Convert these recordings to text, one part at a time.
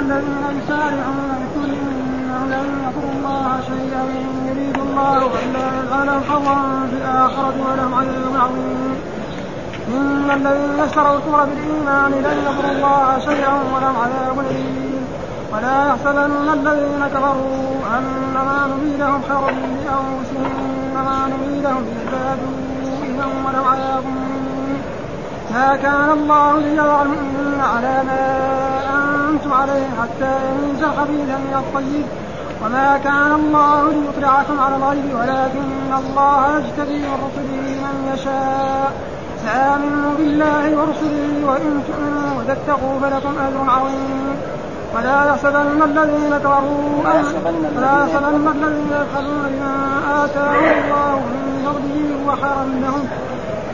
الذين يسارعون إنهم لن يضروا الله شيئا يريد الله إلا يجعل حظا في الآخرة ولهم عذاب عظيم. إن الذين اشتروا الكفر بالإيمان لن يضروا الله شيئا ولهم عذاب أليم. ولا يحسبن الذين كفروا أنما نريدهم خير لأنفسهم انما نريدهم ليزدادوا اثما ولهم عذاب ما كان الله ليضع المؤمنين على ما أنتم عليه حتى يميز الخبيث من الطيب. وما كان الله ليطلعكم على الغيب ولكن الله يجتبي من رسله من يشاء. فآمنوا بالله ورسله وإن تؤمنوا وتتقوا فلكم أجر عظيم. ولا يحسبن الذين كفروا ولا يحسبن الذين يبخلون بما آتاهم الله من فضله هو خيرا لهم.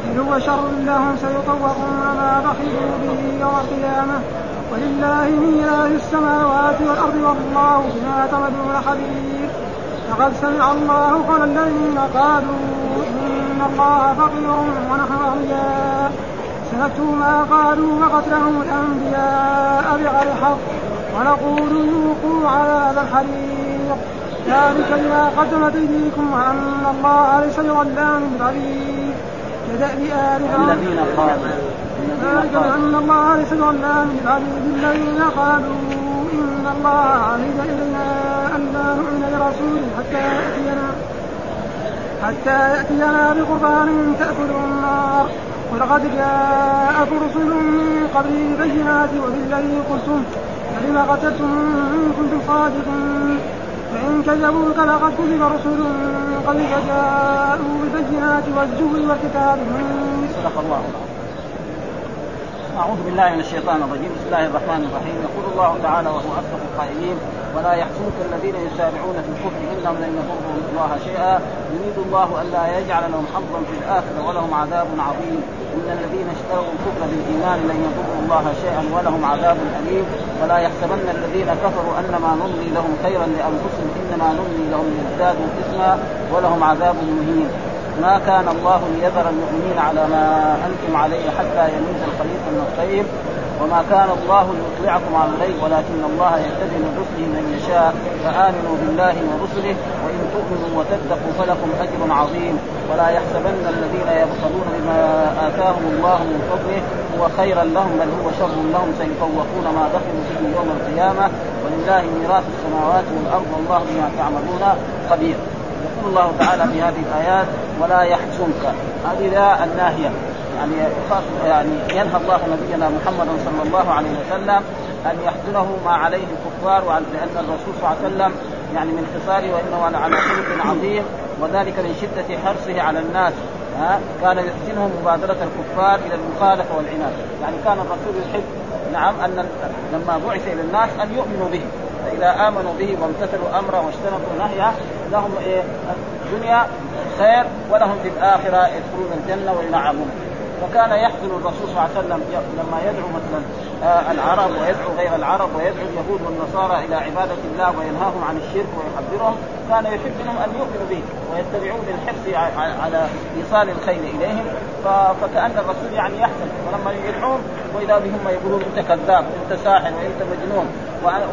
بل هو شر لهم سيطوقون ما بخلوا به يوم القيامة. ولله ميراث السماوات والأرض والله بما تعملون خبير لقد سمع الله قول الذين قالوا إن الله فقير ونحن أغنياء. سنكتب ما قالوا وقتلهم الأنبياء بغير حق. ونقول ذوقوا عذاب الحريق. ذلك بما قدمت أيديكم وأن الله ليس بظلام للعبيد كدأب آل الذين قالوا ذلك بأن الله ليس بظلام للعبيد الذين قالوا إن الله عهد إلينا أن لا نؤمن لرسول حتى يأتينا حتى يأتينا بقربان تأكله النار. ولقد جاءكم رسل من قبل بالبينات وبالذي قلتم فلم قتلتم إن كنتم صادقين؟ فإن كذبوك لقد كذب رسل من قبلك جاءوا بالبينات والزبر والكتاب. صدق الله أعوذ بالله من الشيطان الرجيم. بسم الله الرحمن الرحيم. يقول الله تعالى وهو أصدق القائلين ولا يحزنك الذين يسارعون في الكفر إنهم لن يضروا الله شيئا. يريد الله ألا يجعل لهم حظا في الآخرة ولهم عذاب عظيم. إن الذين اشتروا الكفر بالإيمان لن يضروا الله شيئا ولهم عذاب أليم. ولا يحسبن الذين كفروا أنما نملي لهم خيرا لأنفسهم. إنما نملي لهم ليزدادوا إثما ولهم عذاب مهين. ما كان الله ليذر المؤمنين على ما أنتم عليه حتى يميز الخليط من الطيب وما كان الله ليطلعكم على الغيب ولكن الله يهتدي من رسله من يشاء فآمنوا بالله ورسله وإن تؤمنوا وتتقوا فلكم أجر عظيم. ولا يحسبن الذين يبخلون بما آتاهم الله من فضله هو خيرا لهم بل هو شر لهم سيطوقون ما بخلوا به يوم القيامة. ولله ميراث السماوات والأرض والله بما تعملون خبير. يقول الله تعالى في هذه الآيات ولا يحزنك. هذه لا الناهية. يعني يعني ينهى الله نبينا محمد صلى الله عليه وسلم أن يحزنه ما عليه الكفار لأن الرسول صلى الله عليه وسلم يعني من خصاله وإنه على خلق عظيم وذلك من شدة حرصه على الناس. ها؟ كان يحسنه مبادرة الكفار إلى المخالفة والعناد. يعني كان الرسول يحب نعم أن لما بعث إلى الناس أن يؤمنوا به. فاذا آمنوا به وامتثلوا أمره واجتنبوا نهيه لهم إيه الدنيا خير ولهم في الآخرة يدخلون الجنة وينعمون فكان يحزن الرسول صلى الله عليه وسلم لما يدعو مثلا. العرب ويدعو غير العرب ويدعو اليهود والنصارى إلى عبادة الله وينهاهم عن الشرك ويحذرهم كان يحب منهم أن يؤمنوا به ويتبعون الحرص على إيصال الخير إليهم. فكأن الرسول يعني يحزن ولما يدعون وإذا بهم يقولون أنت كذاب أنت ساحر وأنت مجنون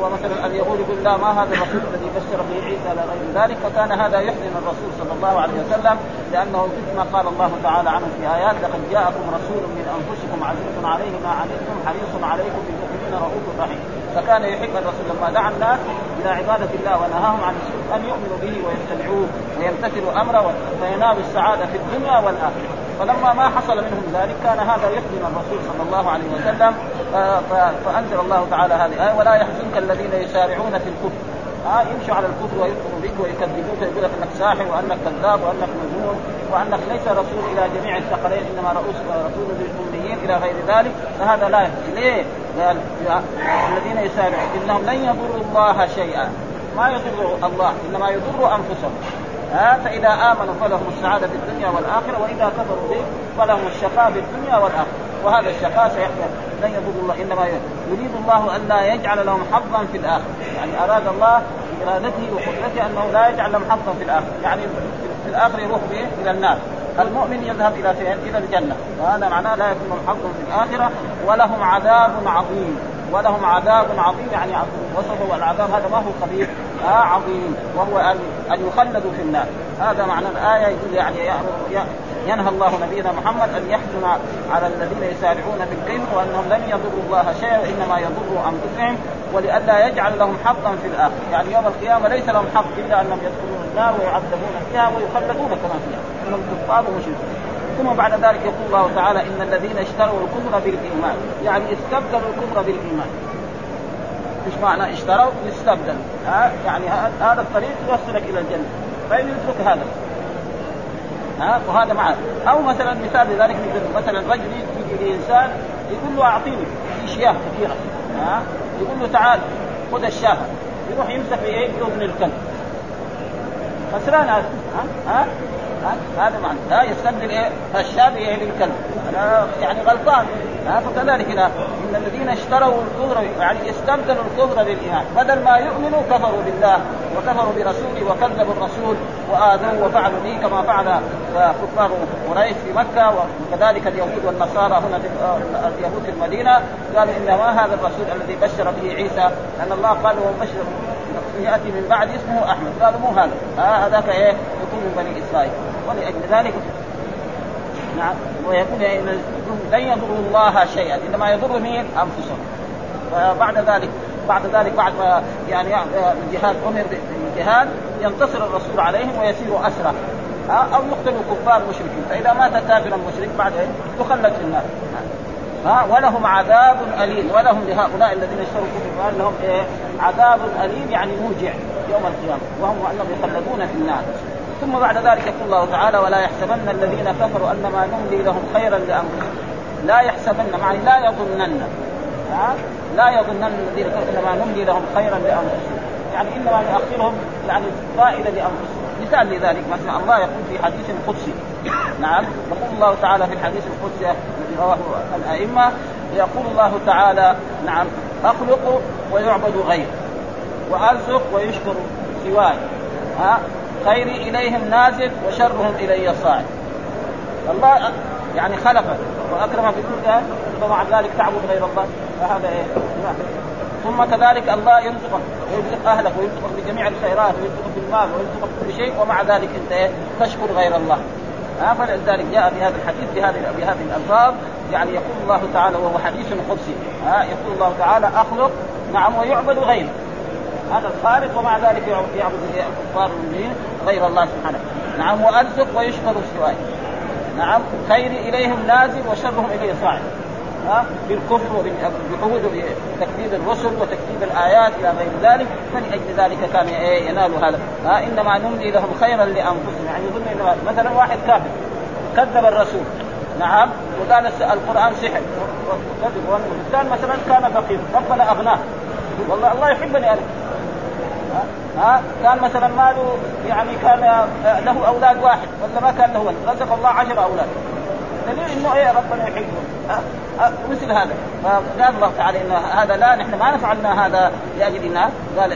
ومثلا اليهود يقول لا ما هذا الرسول الذي بشر به عيسى لا غير ذلك؟ فكان هذا يحزن الرسول صلى الله عليه وسلم لأنه مثل ما قال الله تعالى عنه في آيات لقد جاءكم رسول من أنفسكم عزيز عليه ما عنتم حريص عليكم بالمؤمنين رؤوف رحيم. فكان يحب الرسول لما دعا الناس إلى عبادة الله ونهاهم عن الشرك أن يؤمنوا به ويتبعوه ويمتثلوا أمره فينالوا السعادة في الدنيا والآخرة. فلما ما حصل منهم ذلك كان هذا يحزن الرسول صلى الله عليه وسلم. فأنزل الله تعالى هذه الآية. ولا يحزنك الذين يسارعون في الكفر. ها آه يمشوا على الكفر ويكفروا بك ويكذبوك يقول لك أنك ساحر وأنك كذاب وأنك مجنون وأنك ليس رسول إلى جميع الثقلين إنما رؤوس رسول للاميين إلى غير ذلك. فهذا لا يحزن ليه؟ قال الذين يسارعون. إنهم لن يضروا الله شيئا. ما يضر الله إنما يضر أنفسهم. ها فإذا آمنوا فلهم السعادة في الدنيا والآخرة وإذا كفروا به فلهم الشقاء في الدنيا والآخرة. وهذا الشقاء سيحصل لن يضر الله إنما يريد الله أن لا يجعل لهم حظا في الآخرة. يعني أراد الله بارادته وقدرته أنه لا يجعل لهم حظا في الآخرة. يعني في الآخرة يروح به إلى النار. المؤمن يذهب إلى فين؟ إلى الجنة. وهذا معناه لا يكون لهم حظ في الآخرة ولهم عذاب عظيم. ولهم عذاب عظيم يعني وصفوا العذاب هذا ما هو خبيث آه عظيم. وهو ان أن يخلدوا في النار. هذا معنى الآية يقول يعني ينهى الله نبينا محمد أن يحزن على الذين يسارعون في الكفر وأنهم لن يضروا الله شيئا وإنما يضروا أنفسهم ولئلا يجعل لهم حظا في الآخرة، يعني يوم القيامة ليس لهم حظ إلا أنهم يدخلون النار ويعذبون فيها ويخلدون كمان فيها، إنهم كفار ومشركون. ثم بعد ذلك يقول الله تعالى إن الذين اشتروا الكفر بالإيمان، يعني استبدلوا الكفر بالإيمان. إيش معنى اشتروا؟ يستبدلوا، ها يعني هذا الطريق يوصلك إلى الجنة، فإن يترك هذا ها؟ وهذا معه. أو مثلا مثال لذلك مثلا رجل يجي لإنسان يقول له أعطيني في شياه كثيرة ها؟ يقول له تعال خذ الشاه يروح يمسك في إيه اذن الكلب. خسران هذا ها؟ ها؟ هذا معنى. ها يستبدل إيه؟ الشاب إيه للكلب يعني غلطان. ها فكذلك هنا إن الذين اشتروا الكفر يعني استبدلوا الكفر بالإيمان. بدل ما يؤمنوا كفروا بالله وكفروا برسوله وكذبوا الرسول وآذوا وفعلوا به كما فعل كفار قريش في مكة. وكذلك اليهود والنصارى هنا في اليهود في المدينة. قالوا إن ما هذا الرسول الذي بشر به عيسى؟ ان الله قال بشر. ياتي من بعد اسمه أحمد. قالوا مو هذا. آه هذاك إيه؟ يكون من بني إسرائيل. ولأجل ذلك نعم. ويقول لن يضروا الله شيئا إنما يضر مين؟ أنفسهم. فبعد ذلك بعد ذلك بعد ما يعني الجهاد أمر بالجهاد ينتصر الرسول عليهم ويسيروا أسرى. أو يقتلوا كفار مشركين. فإذا مات كافرا مشرك بعد يخلد في النار. ها ولهم عذاب أليم. ولهم لهؤلاء الذين اشتروا الكفر لهم إيه؟ عذاب أليم يعني موجع يوم القيامة. وهم انهم يخلدون في النار. ثم بعد ذلك يقول الله تعالى ولا يحسبن الذين كفروا أنما نملي لهم خيرا لأنفسهم. لا يحسبن معني لا يظنن. ها؟ لا يظنن الذين كفروا أنما نملي لهم خيرا لأنفسهم. يعني إنما نؤخرهم يعني فائدة لأنفسهم. مثال لذلك مثلا الله يقول في حديث قدسي. نعم يقول الله تعالى في الحديث القدسي الذي رواه الأئمة يقول الله تعالى نعم أخلق ويعبد غيري وأرزق ويشكر سواي ها؟ خيري إليهم نازل وشرهم إلي صاعد. الله يعني خلقك واكرمك ذلك ومع ذلك تعبد غير الله فهذا إيه؟ ثم كذلك الله يرزقك ويرزق اهلك ويرزقك بجميع الخيرات ويرزقك بالمال ويرزقك بكل شيء ومع ذلك أنت إيه؟ تشكر غير الله. ها فلذلك جاء في هذا الحديث بهذه بهذه الألفاظ يعني يقول الله تعالى وهو حديث قدسي ها يقول الله تعالى أخلق نعم ويعبد غيره. هذا الخالق ومع ذلك يعبد الكفار المؤمنين غير الله سبحانه. نعم وأرزق ويشكر سواي نعم خيري إليهم نازل وشرهم الي صاعد. ها؟ بالكفر وبالعهود وبتكذيب الرسل وتكذيب الآيات إلى غير ذلك. فلأجل ذلك كان ينال هذا. ها؟ إنما نملي لهم خيرا لأنفسهم. يعني يظن إنه مثلا واحد كافر. كذب الرسول. نعم وقال القرآن سحر. وكذب والانسان مثلا كان فقير ربنا أغناه. والله الله يحبني أنا. ها؟ كان مثلا ماله يعني كان له أولاد واحد ولا ما كان له ولد؟ رزق الله عشر أولاد. دليل إنه إيه ربنا يحبه. مثل هذا. فقال الله تعالى ان هذا لا نحن ما فعلنا هذا لاجل الناس قال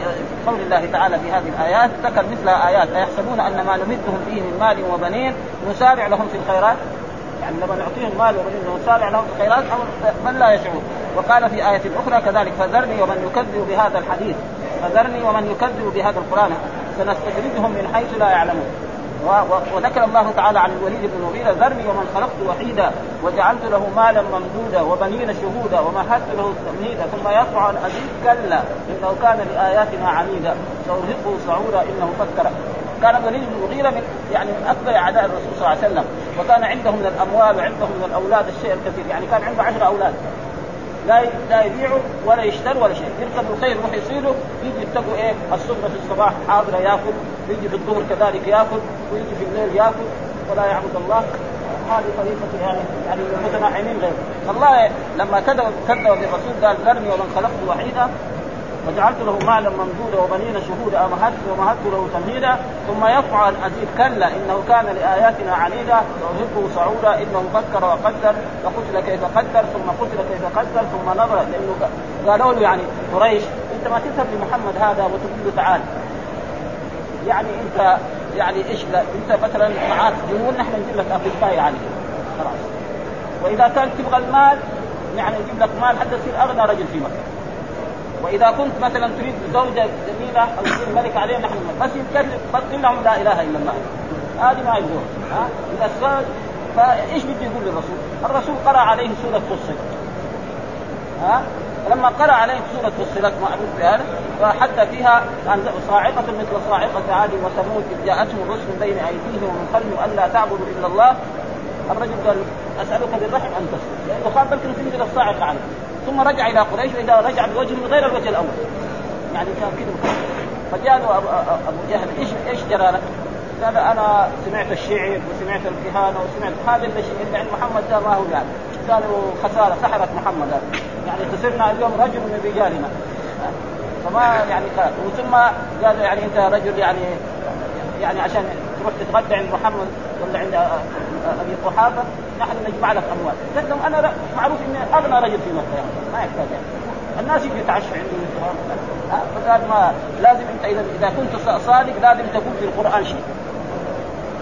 قول الله تعالى في هذه الآيات ذكر مثل آيات أيحسبون أن ما نمدهم فيه من مال وبنين نسارع لهم في الخيرات؟ يعني لما نعطيهم مال وبنين نسارع لهم في الخيرات بل لا يشعرون وقال في آية أخرى كذلك فذرني ومن يكذب بهذا الحديث. فذرني ومن يكذب بهذا القرآن سنستدرجهم من حيث لا يعلمون. وذكر الله تعالى عن الوليد بن مغيرة ذرني ومن خلقت وحيدا وجعلت له مالا ممدودا وبنين شهودا ومهدت له تمهيدا ثم يطمع العزيز كلا إنه كان لاياتنا عنيدا سأرهقه صعودا إنه فكر كان الوليد بن المغيرة من يعني من أكبر أعداء الرسول صلى الله عليه وسلم وكان عنده من الأموال وعنده من الأولاد الشيء الكثير يعني كان عنده عشر أولاد. لا لا يبيعوا ولا يشتروا ولا شيء. يركبوا الخيل يروح يصيدوا يجي يتقوا إيه؟ الصبح في الصباح حاضر ياكل ويجي في الظهر كذلك ياكل ويجي في الليل ياكل. ولا يعبد الله. هذه طريقة يعني يعني المتنعمين غير الله لما كذب كذب بالرسول قال ذرني ومن خلقت وحيدا. وجعلت له مالا ممدودا وبنين شهودا ومهدت ومهدت له تمهيدا. ثم يفعل العزيز كلا إنه كان لآياتنا عنيدا. سارهقه صعودا إنه فكر وقدر. فقتل كيف قدر ثم قتل كيف قدر ثم نظر لأنه قالوا له يعني قريش أنت ما تذهب لمحمد هذا وتقول له تعال. يعني انت يعني إيش أنت مثلا معاك ديون نحن نجيب لك اطباء عليه خلاص. وإذا كان تبغى المال يعني نجيب لك مال حتى تصير أغنى رجل في مكة. وإذا كنت مثلا تريد زوجة جميلة أو تريد ملك عليهم نحن بس يتكلم بطل لهم لا إله إلا الله. هذه ما يقول ها؟ إذا السؤال فإيش بده يقول للرسول؟ الرسول قرأ عليه سورة فصل ها؟ فلما قرأ عليه سورة فصلت معروف بهذا فحتى فيها عن صاعقة مثل صاعقة عاد وثمود إذ جاءتهم الرسل بين أيديهم ومن خلفهم ألا تعبدوا إلا الله. الرجل قال أسألك بالرحم أن تصل لأنه خاف بلكن تنزل الصاعقه عليه ثم رجع إلى قريش وإذا رجع بوجه غير الوجه الأول. يعني كان كذا فجاء له ابو جهل إيش إيش جرى لك؟ قال أنا سمعت الشعر وسمعت الكهانة وسمعت هذا اللي عند محمد ده ما هو يعني. قالوا خسارة سحرت محمد يعني خسرنا اليوم رجل من رجالنا. فما يعني قال وثم قال يعني أنت رجل يعني يعني عشان تروح تتغدى عند محمد ولا عند أبي قحافة؟ نحن نجمع لك أموال. لهم أنا معروف إني اغنى رجل في مكه يعني ما يحتاج. يعني. الناس يجي يتعشوا عندي فقال ما لازم أنت اذا إذا كنت صادق لازم تقول في القرآن شيء.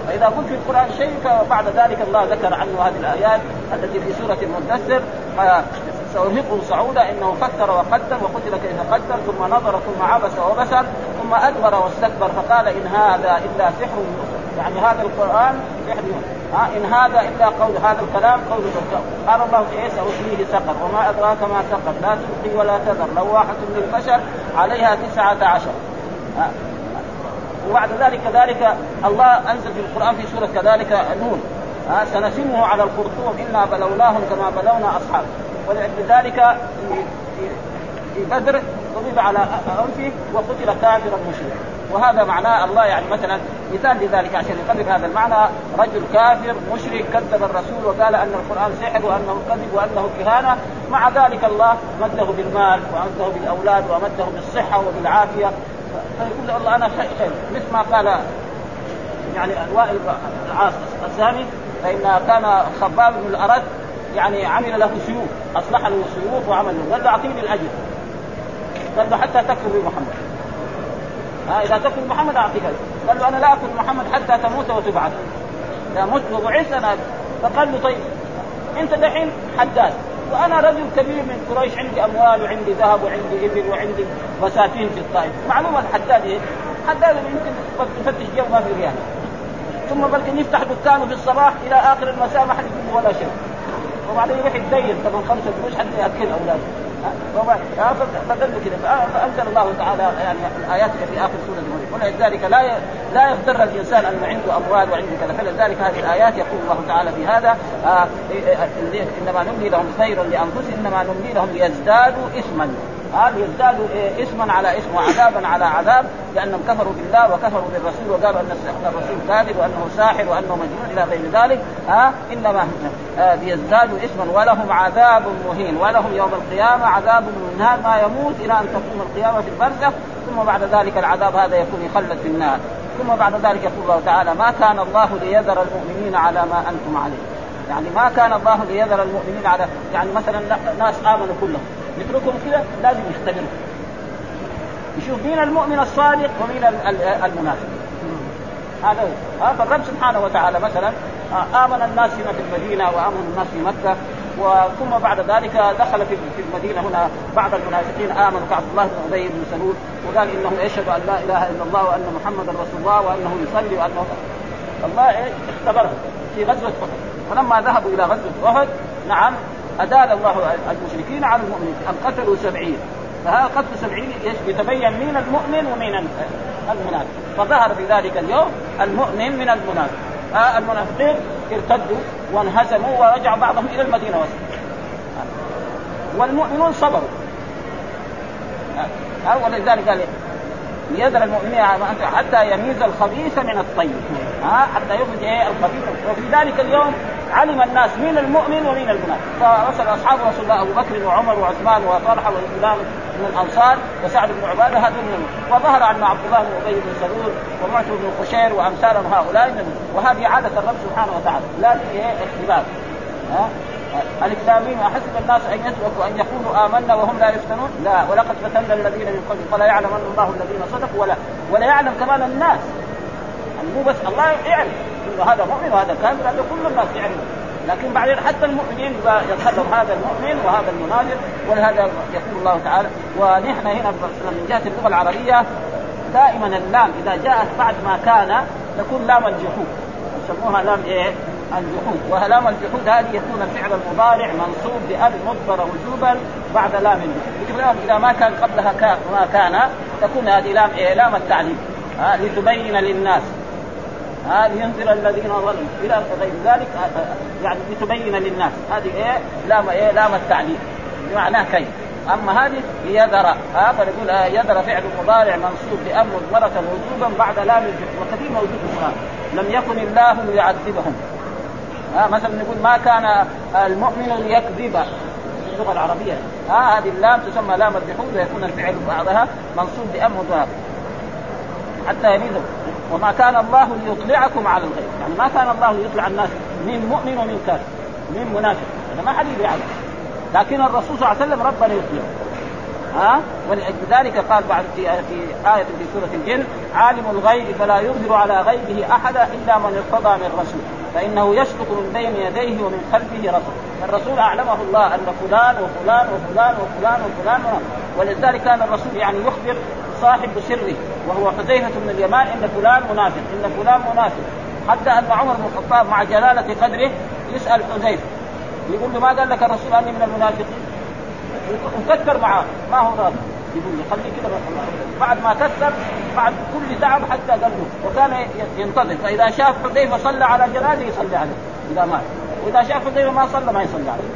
فإذا قلت في القرآن شيء فبعد ذلك الله ذكر عنه هذه الآيات التي في سورة المدثر. سأرهقه صعودا إنه فكر وقدر وقتل كيف قدر ثم نظر ثم عبس وبسر ثم أدبر واستكبر فقال إن هذا إلا سحر يعني هذا القرآن سحر ها إن هذا إلا قول هذا الكلام قول قال الله إيه ساصليه سقر. وما أدراك ما سقر. لا تبقي ولا تذر. لواحة للبشر عليها تسعة عشر. وبعد ذلك كذلك الله أنزل في القرآن في سورة كذلك نون. سنسمه على الخرطوم. إنا بلوناهم كما بلونا اصحاب ولذلك في بدر ضرب على أنفه وقتل كافرا مشركا. وهذا معناه الله يعني مثلا مثال لذلك عشان يقرب هذا المعنى رجل كافر مشرك كذب الرسول وقال أن القرآن سحر وأنه كذب وأنه كهانة مع ذلك الله مده بالمال وأمده بالأولاد وأمده بالصحة وبالعافية. فيقول الله أنا خير مثل ما قال يعني الوائل العاص الثاني فإن كان خباب بن الارد يعني عمل له سيوف أصلح له سيوف وعمل له. قال له أعطيني الأجر. قال له حتى تكفر بمحمد ها إذا تكفر بمحمد أعطيك قال له أنا لا اكفر بمحمد حتى تموت وتبعث. اذا مت وبعثت أنا. فقال له طيب أنت دحين حداد. وأنا رجل كبير من قريش عندي أموال وعندي ذهب وعندي إبل وعندي بساتين في الطائف. معلومة الحداد إيه؟ حداد يمكن تفتش جيبه ما في ريال ثم بلكن يفتح دكانه في الصباح إلى آخر المساء ما حد يجيب ولا شيء. وبعدين يروح يتدين طبعا خمسة قروش حتى يأكل أولاده. فدل كده فانزل الله تعالى يعني الايات في اخر سوره الملك ولذلك لا لا يغتر الانسان انه عنده اموال وعنده كذا فلذلك هذه الايات يقول الله تعالى في هذا آه انما نملي لهم خيرا لانفسهم انما نملي لهم ليزدادوا اثما هذا يزدادوا إيه اسما على اسم وعذابا على عذاب لأنهم كفروا بالله وكفروا بالرسول وقالوا أن الرسول كاذب وأنه ساحر وأنه مجنون إلى غير ذلك. ها انما آه اسما ولهم عذاب مهين ولهم يوم القيامة عذاب من نار ما يموت إلى أن تقوم القيامة في البرزخ ثم بعد ذلك العذاب هذا يكون يخلد في النار. ثم بعد ذلك يقول الله تعالى ما كان الله ليذر المؤمنين على ما أنتم عليه. يعني ما كان الله ليذر المؤمنين على يعني مثلا ناس آمنوا كلهم. نتركهم كذا لازم يختبروا. يشوف مين المؤمن الصادق ومين المنافق. هذا هو. فالرب سبحانه وتعالى مثلا آه، آمن الناس هنا في المدينة وآمن الناس في مكة وثم بعد ذلك دخل في المدينة هنا بعض المنافقين آمنوا كعبد الله بن أبي بن سلول وقال انه يشهد أن لا إله إلا الله وأن محمدا رسول الله وانه يصلي وانه الله اختبرهم في غزوة أحد. فلما ذهبوا إلى غزوة أحد نعم أدال الله المشركين على المؤمنين أن قتلوا سبعين؟ فهذا قتل سبعين يتبين مين المؤمن ومين المنافق. فظهر في ذلك اليوم المؤمن من المنافق. المنافقين ارتدوا وانهزموا ورجع بعضهم إلى المدينة وسط. والمؤمنون صبروا. ولذلك قال ليذر المؤمنين حتى يميز الخبيث من الطيب. ها حتى يخرج إيه الخبيث وفي ذلك اليوم علم الناس مين المؤمن ومين المنافق. فارسل أصحاب رسول الله أبو بكر وعمر وعثمان وطلحة وفلان من الأنصار وسعد بن عبادة هذول وظهر ان عبد الله بن أبي بن سلول ومعتب بن خشير وأمثال هؤلاء وهذه عادة الرب سبحانه وتعالى. لازم إيه اختبار. ها؟ الاسلاميين أحسب الناس أن يتركوا أن يقولوا آمنا وهم لا يفتنون؟ لا. ولقد فتنا الذين من قبل. فلا يعلم ان الله الذين صدقوا ولا ولا يعلم كمان الناس. مو بس الله يعلم إنه هذا مؤمن وهذا كافر هذا كل الناس يعلم لكن بعدين حتى المؤمنين يدخلهم هذا المؤمن وهذا المنافق ولهذا يقول الله تعالى ونحن هنا من جهة اللغة العربية دائما اللام إذا جاءت بعد ما كان تكون لام الجحود. يسموها لام إيه؟ الجحود. ولام الجحود هذه يكون الفعل المضارع منصوب بأب مضمرة وجوبا بعد لام الجحود. إذا ما كان قبلها ما كان تكون هذه لام إيه؟ لام التعليم. ها لتبين للناس. ها لينذر الذين ظلموا. إلى غير ذلك يعني لتبين للناس. هذه إيه؟ لام إيه؟ لام التعليم. بمعنى كيف؟ أما هذه يذر ها فنقول آه يذر فعل مضارع منصوب بأمر مضمرة وجوبا بعد لام الجحود وكثير موجود في لم يكن الله ليعذبهم. ها مثلا نقول ما كان المؤمن ليكذب. اللغة العربية. ها هذه اللام تسمى لام الجحود ويكون الفعل بعضها منصوب ظاهر حتى يميز وما كان الله ليطلعكم على الغيب. يعني ما كان الله ليطلع الناس من مؤمن ومن كافر من منافق. هذا ما حد يعلم لكن الرسول صلى الله عليه وسلم ربنا يطلعه. ها؟ ولذلك قال بعد في في آية في سورة الجن عالم الغيب فلا يظهر على غيبه أحدا إلا من ارتضى من رسول. فإنه يسلك من بين يديه ومن خلفه رسول. الرسول أعلمه الله أن فلان وفلان وفلان وفلان وفلان ولذلك كان الرسول يعني يخبر صاحب سره وهو حذيفه بن اليمان إن فلان منافق إن فلان منافق. حتى أن عمر بن الخطاب مع جلالة قدره يسأل حذيفة يقول له ما قال لك الرسول أني من المنافقين؟ وكثر معاه. ما هو راضي يقول خليه كده بعد ما كثر بعد كل تعب حتى قلبه. وكان ينتظر. فإذا شاف حذيفة صلى على جنازة يصلي عليه إذا مات. وإذا شاف حذيفة ما صلى ما يصلي عليه.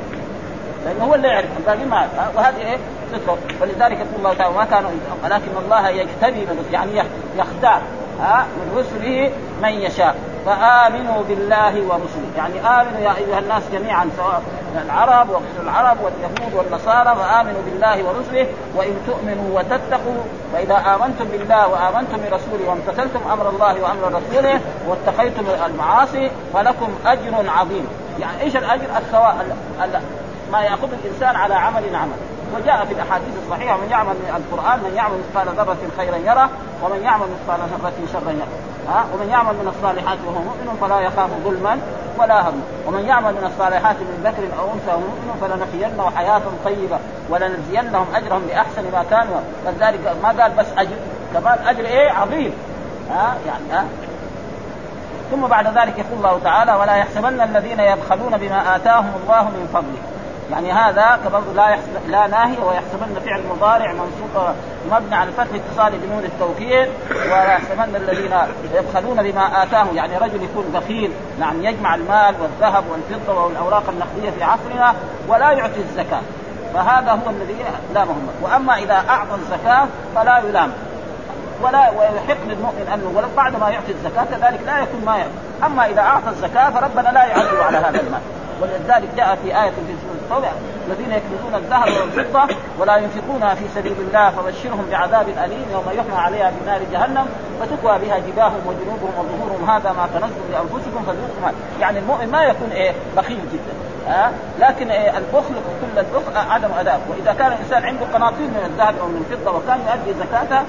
لأنه هو اللي يعرف الباقي ما وهذه إيه؟ صدقة. ولذلك يقول الله تعالى ما كانوا ولكن الله يجتبي يعني يختار. ها من رسله من يشاء. فآمنوا بالله ورسله. يعني آمنوا يا أيها الناس جميعا سواء العرب وغير العرب واليهود والنصارى فآمنوا بالله ورسله. وإن تؤمنوا وتتقوا فإذا آمنتم بالله وآمنتم برسوله وامتثلتم أمر الله وأمر رسوله واتقيتم المعاصي فلكم أجر عظيم. يعني إيش الأجر؟ الثواب ما يأخذ الإنسان على عمل عمل. وجاء في الأحاديث الصحيحة من يعمل من القرآن من يعمل مثقال ذرة خيرا يره ومن يعمل مثقال ذرة شرا يره. ها؟ ومن يعمل من الصالحات وهو مؤمن فلا يخاف ظلما ولا هم. ومن يعمل من الصالحات من ذكر أو أنثى وهو مؤمن فلنحيينه حياة طيبة ولنجزينهم أجرهم بأحسن ما كانوا. فلذلك ما قال بس أجر كمان أجر إيه؟ عظيم. ها؟ يعني ها؟ ثم بعد ذلك يقول الله تعالى ولا يحسبن الذين يبخلون بما آتاهم الله من فضله. يعني هذا كبرضه لا يحسب لا ناهي ويحسبن فعل مضارع منصوب مبني على الفتح اتصال بنون التوكيد ويحسبن الذين يبخلون بما آتاهم. يعني رجل يكون بخيل نعم يجمع المال والذهب والفضة والأوراق النقدية في عصرنا ولا يعطي الزكاة. فهذا هو الذي لامهم وأما إذا أعطى الزكاة فلا يلام. ولا ويحق للمؤمن انه بعد ما يعطي الزكاة كذلك لا يكون ما يعطي. أما إذا أعطى الزكاة فربنا لا يعذب على هذا المال. ولذلك جاء في آية في سورة التوبة الذين يكنزون الذهب والفضة ولا ينفقونها في سبيل الله فبشرهم بعذاب أليم يوم يحمى عليها في نار جهنم فتكوى بها جباههم وجنوبهم وظهورهم هذا ما كنزتم لأنفسكم فذوقوا يعني المؤمن ما يكون إيه بخيل جدا أه؟ لكن إيه البخل كل البخل عدم أداء وإذا كان الإنسان عنده قناطير من الذهب أو من الفضة وكان يؤدي زكاته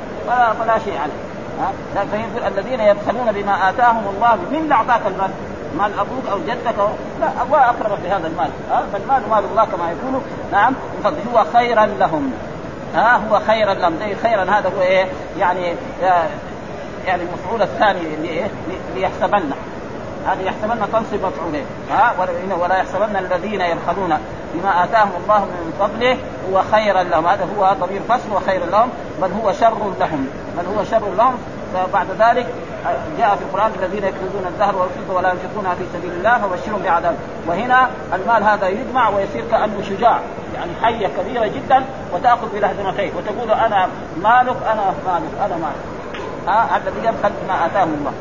فلا, شيء عليه أه؟ الذين يبخلون بما آتاهم الله من اعطاك المال؟ مال أبوك أو جدك أو لا ابوه اقرب بهذا المال. ها فالمال مال الله كما يقول. نعم هو خيرا لهم. ها هو خيرا لهم. زي خيرا هذا هو إيه؟ يعني يعني المفعول الثاني ليحسبن. هذه يحسبن تنصب مفعولين ها ولا يحسبن الذين يبخلون بما آتاهم الله من فضله. هو خيرا لهم. هذا هو ضمير فصل. وخير لهم. بل هو شر لهم. بل هو شر لهم. فبعد ذلك جاء في القرآن الذين يكنزون الذهب والفضة ولا ينفقونها في سبيل الله فبشرهم بعذاب. وهنا المال هذا يجمع ويصير كأنه شجاع يعني حية كبيرة جدا وتأخذ بلهزمتين وتقول أنا مالك أنا مالك أنا مالك. ها الذي يبخل بما اتاهم الله.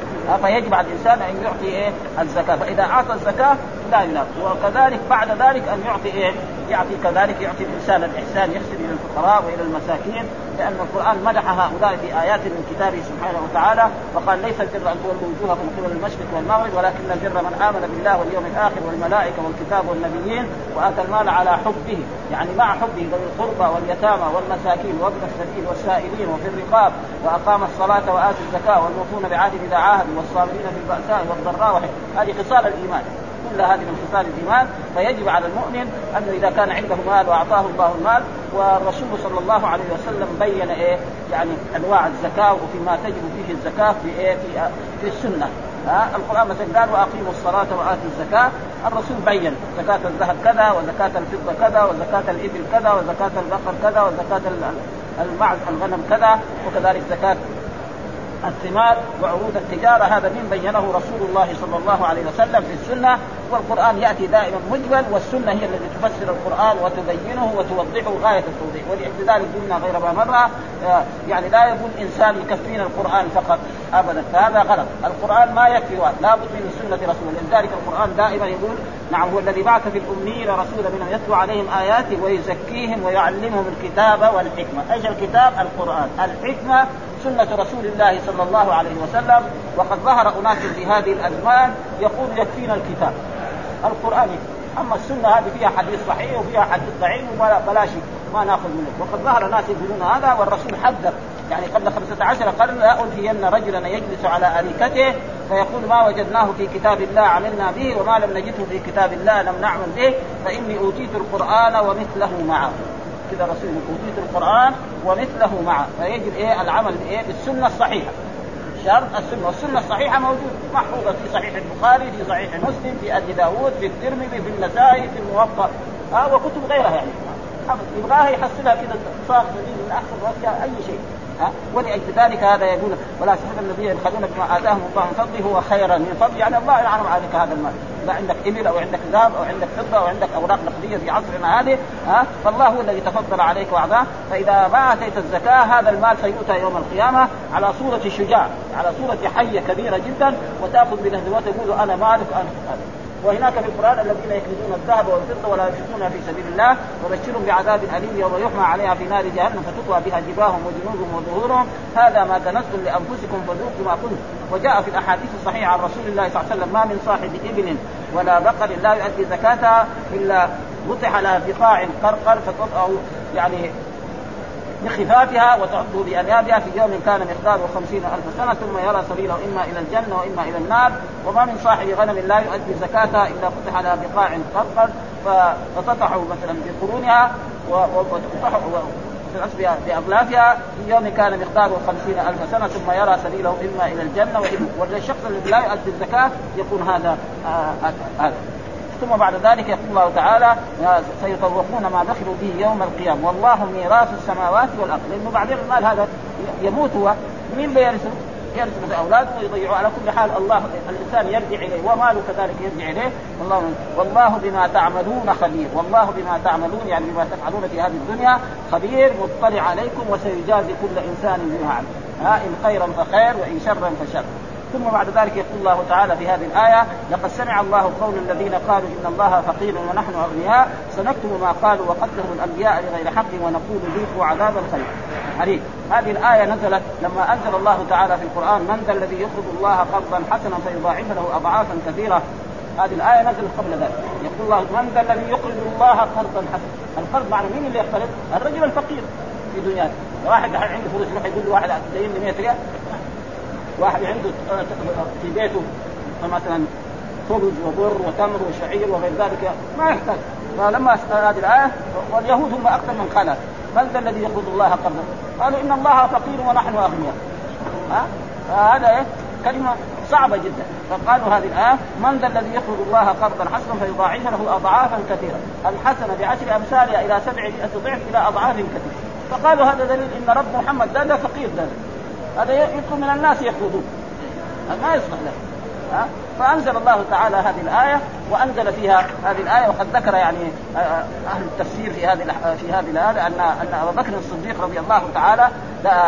فيجب على الإنسان أن يعطي إيه؟ الزكاة. فإذا أعطى الزكاة لا ينام وكذلك بعد ذلك أن يعطي إيه يعطي كذلك يعطي الإنسان الإحسان يحسن إلى الفقراء وإلى المساكين لأن القرآن مدح هؤلاء في ايات من كتابه سبحانه وتعالى وقال ليس البر أن تولوا وجوهكم قبل المشرق والمغرب ولكن البر من آمن بالله واليوم الآخر والملائكة والكتاب والنبيين وآتى المال على حبه. يعني مع حبه ذوي القربى واليتامى والمساكين وابن السبيل والسائلين وفي الرقاب وأقام الصلاة وآتى الزكاة والموفون بعهد إذا عاهدوا والصابرين في الباساء والضراء هذه خصال الإيمان. كل هذه من خصال الإيمان فيجب على المؤمن أنه إذا كان عنده مال وأعطاه الله المال والرسول صلى الله عليه وسلم بين إيه؟ يعني أنواع الزكاة وفيما تجب فيه الزكاة في إيه؟ في, في السنة. ها؟ القرآن مثلا قال وأقيموا الصلاة وآتوا الزكاة. الرسول بين زكاة الذهب كذا وزكاة الفضة كذا وزكاة الإبل كذا وزكاة البقر كذا وزكاة المعز الغنم كذا وكذلك زكاة الثمار وعروض التجارة. هذا من بينه رسول الله صلى الله عليه وسلم في السنة والقرآن يأتي دائما مجمل والسنة هي التي تفسر القرآن وتبينه وتوضحه غاية التوضيح. ولذلك قلنا غير ما مره آه، يعني لا يقول إنسان يكفينا القرآن فقط أبدا. فهذا غلط. القرآن ما يكفي لابد من سنة رسول لذلك القرآن دائما يقول نعم هو الذي بعث في الأميين رسولا منهم يتلو عليهم اياته ويزكيهم ويعلمهم الكتاب والحكمة، إيش الكتاب؟ القرآن، الحكمة سنة رسول الله صلى الله عليه وسلم وقد ظهر أناس في هذه الأزمان يقول يكفينا الكتاب. القرآن. أما السنة هذه فيها حديث صحيح وفيها حديث ضعيف ولا بلاش ما نأخذ منه. وقد ظهر ناس يقولون هذا والرسول حذر. يعني قبل خمسة عشر قرن لا ألفين رجلا يجلس على أريكته فيقول ما وجدناه في كتاب الله عملنا به وما لم نجده في كتاب الله لم نعمل به فإني أوتيت القرآن ومثله معه. كذا رسول أوتيت القرآن ومثله معه. فيجب إيه؟ العمل بإيه؟ بالسنة الصحيحة. شرط السنة. والسنة الصحيحة موجود. محفوظة في صحيح البخاري في صحيح مسلم في أبي داود في الترمذي في النسائي في الموطأ. آه وكتب غيرها يعني. يبغاها يحصلها كذا اتصال من وقتها اي شيء. ها؟ ولأجل ذلك هذا يقول ولا تحسب الذين يبخلون بما آتاهم الله من فضله هو خيرا من فضل يعني الله يلعنهم عليك هذا المال. إذا عندك إبل أو عندك ذهب أو عندك فضة أو عندك أوراق نقدية في عصرنا هذه ها؟ فالله هو الذي تفضل عليك واعطاه فإذا ما آتيت الزكاة هذا المال سيؤتى يوم القيامة على صورة شجاع على صورة حية كبيرة جدا. وتأخذ بنهده وتقول أنا مالك أنا وهناك في القرآن الذين يكنزون الذهب والفضة ولا ينفقونها في سبيل الله وبشرهم بعذاب أليم يوم يحمى عليها في نار جهنم فتطوى بها جباههم وجنوبهم وظهورهم. هذا ما كنزتم لأنفسكم فذوقوا ما كنتم. وجاء في الأحاديث الصحيحة عن رسول الله صلى الله عليه وسلم ما من صاحب إبل ولا بقر لا يؤدي زكاتها إلا وطح لها بقاع قرقر فتطأ يعني بخفافها وتعده بأنيابها في يوم كان مقداره خمسين ألف سنة ثم يرى سبيله إما إلى الجنة وإما إلى النار. وما من صاحب غنم لا يؤدي زكاتها إلا فتح لها بقاع قرقر فتطح مثلا بقرونها وتفتح بأغلافها في يوم كان مقداره خمسين ألف سنة ثم يرى سبيله إما إلى الجنة وإما والشخص الذي لا يؤدي الزكاة يكون هذا هذا آه آه ثم بعد ذلك يقول الله تعالى سيطوقون ما دخلوا به يوم القيامة. والله ميراث السماوات والأرض. لأنه بعدين المال هذا يموت هو. مين بيرثه؟ يرث مثل اولاده ويضيعوا على كل حال. الله الإنسان يرجع إليه وماله كذلك يرجع إليه. والله والله بما تعملون خبير. والله بما تعملون يعني بما تفعلون في هذه الدنيا خبير. مطلع عليكم وسيجازي كل إنسان بما عمل. إن خيرا فخير وإن شرا فشر. ثم بعد ذلك يقول الله تعالى في هذه الآية لقد سمع الله قول الذين قالوا إن الله فقير ونحن أغنياء سنكتب ما قالوا وقتلهم الأنبياء لغير حق ونقول ذوقوا عذاب الخير. حديث هذه الآية نزلت لما أنزل الله تعالى في القرآن من ذا الذي يقرض الله قرضا حسنا فيضاعف له أضعافا كثيرة. هذه الآية نزلت قبل ذلك. يقول الله من ذا الذي يقرض الله قرضا حسنا. القرض معنى مين اللي يقترض؟ الرجل الفقير في دنياه واحد عنده فلوس يروح يقول له واحد دين لي 100 ريال؟ واحد عنده في بيته مثلا خبز وبر وتمر وشعير وغير ذلك ما يحتاج. فلما هذه الآية واليهود هم أكثر من قال من ذا الذي يقرض الله قرضا؟ قالوا إن الله فقير ونحن أغنياء. ها؟ فهذا إيه؟ كلمة صعبة جدا. فقالوا هذه الآية من ذا الذي يقرض الله قرضا حسنا فيضاعف له اضعافا كثيره الحسنة بعشر أمثالها إلى سبعمائة ضعف إلى أضعاف كثيرة. فقالوا هذا دليل إن رب محمد ده, فقير ده هذا يطلب من الناس يقبضون ما يصلح له. ها؟ فأنزل الله تعالى هذه الآية وأنزل فيها هذه الآية وقد ذكر يعني آه، آه، أهل التفسير في هذه في هذه الآية ان أن أبو بكر الصديق رضي الله تعالى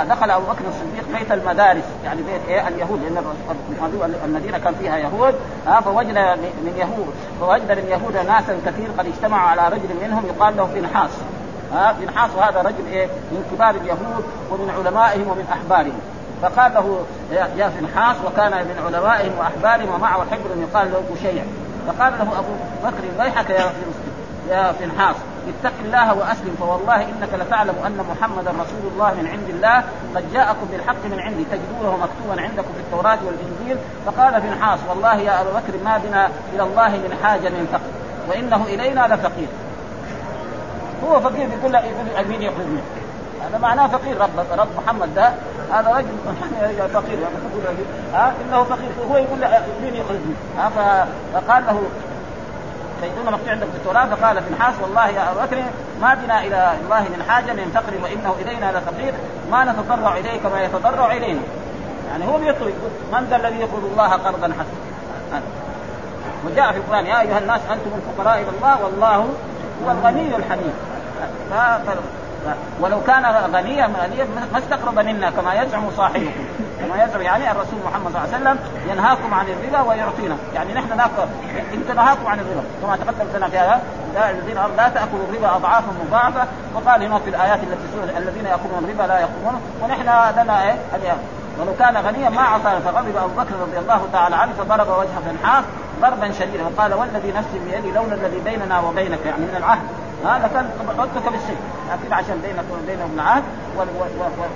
دخل أبو بكر الصديق بيت المدارس يعني بيت إيه؟ اليهود لأن المدينة كان فيها يهود فوجد من يهود فوجد من يهود ناسا كثير قد اجتمعوا على رجل منهم يقال له فنحاس ها؟ فنحاس وهذا رجل إيه؟ من كبار اليهود ومن علمائهم ومن أحبارهم. فقال له يا فنحاس وكان من علمائهم وأحبارهم ومعه حبر يقال له بشيع فقال له أبو بكر ويحك يا يا فنحاس اتق الله وأسلم فوالله إنك لتعلم أن محمدا رسول الله من عند الله. قد جاءكم بالحق من عندي تجدونه مكتوبا عندكم في التوراة والإنجيل. فقال بنحاس والله يا أبا بكر ما بنا إلى الله من حاجة من فقر. وإنه إلينا لفقير. هو فقير بيقول يقول مين ياخذ منه هذا معناه فقير. رب رب محمد ده هذا رجل فقير. ها إنه فقير. هو يقول مين يخرج منه فقال له سيدنا مكتوب عندك في التوراه فقال في النحاس والله يا ابو بكر ما بنا إلى الله من حاجة من فقر وإنه إلينا لفقير ما نتضرع اليه كما يتضرع إلينا. يعني هو بيطلب من ذا الذي يقرض الله قرضا حسنا؟ وجاء في القرآن يا أيها الناس أنتم الفقراء إلى الله والله هو الغني الحميد. ولو كان غنيا غنيا ما استقرب منا كما يزعم صاحبكم. كما يزعم يعني الرسول محمد صلى الله عليه وسلم ينهاكم عن الربا ويعطينا. يعني نحن ناكل. انت نهاكم عن الربا. كما تقدم لنا في هذا الذين لا تأكلوا الربا اضعافا مضاعفة. وقال هنا في الآيات التي الذين يأكلون الربا لا يقومون. ونحن لنا إيه؟ ولو كان غنيا ما أعطانا. فغضب أبو بكر رضي الله تعالى عنه فضرب وجه فنحاس ضربا شديدا. وقال والذي نفسي بيدي لولا الذي بيننا وبينك يعني من العهد. هذا كان عدتك بالسيف لكن عشان بينك وبينهم العهد.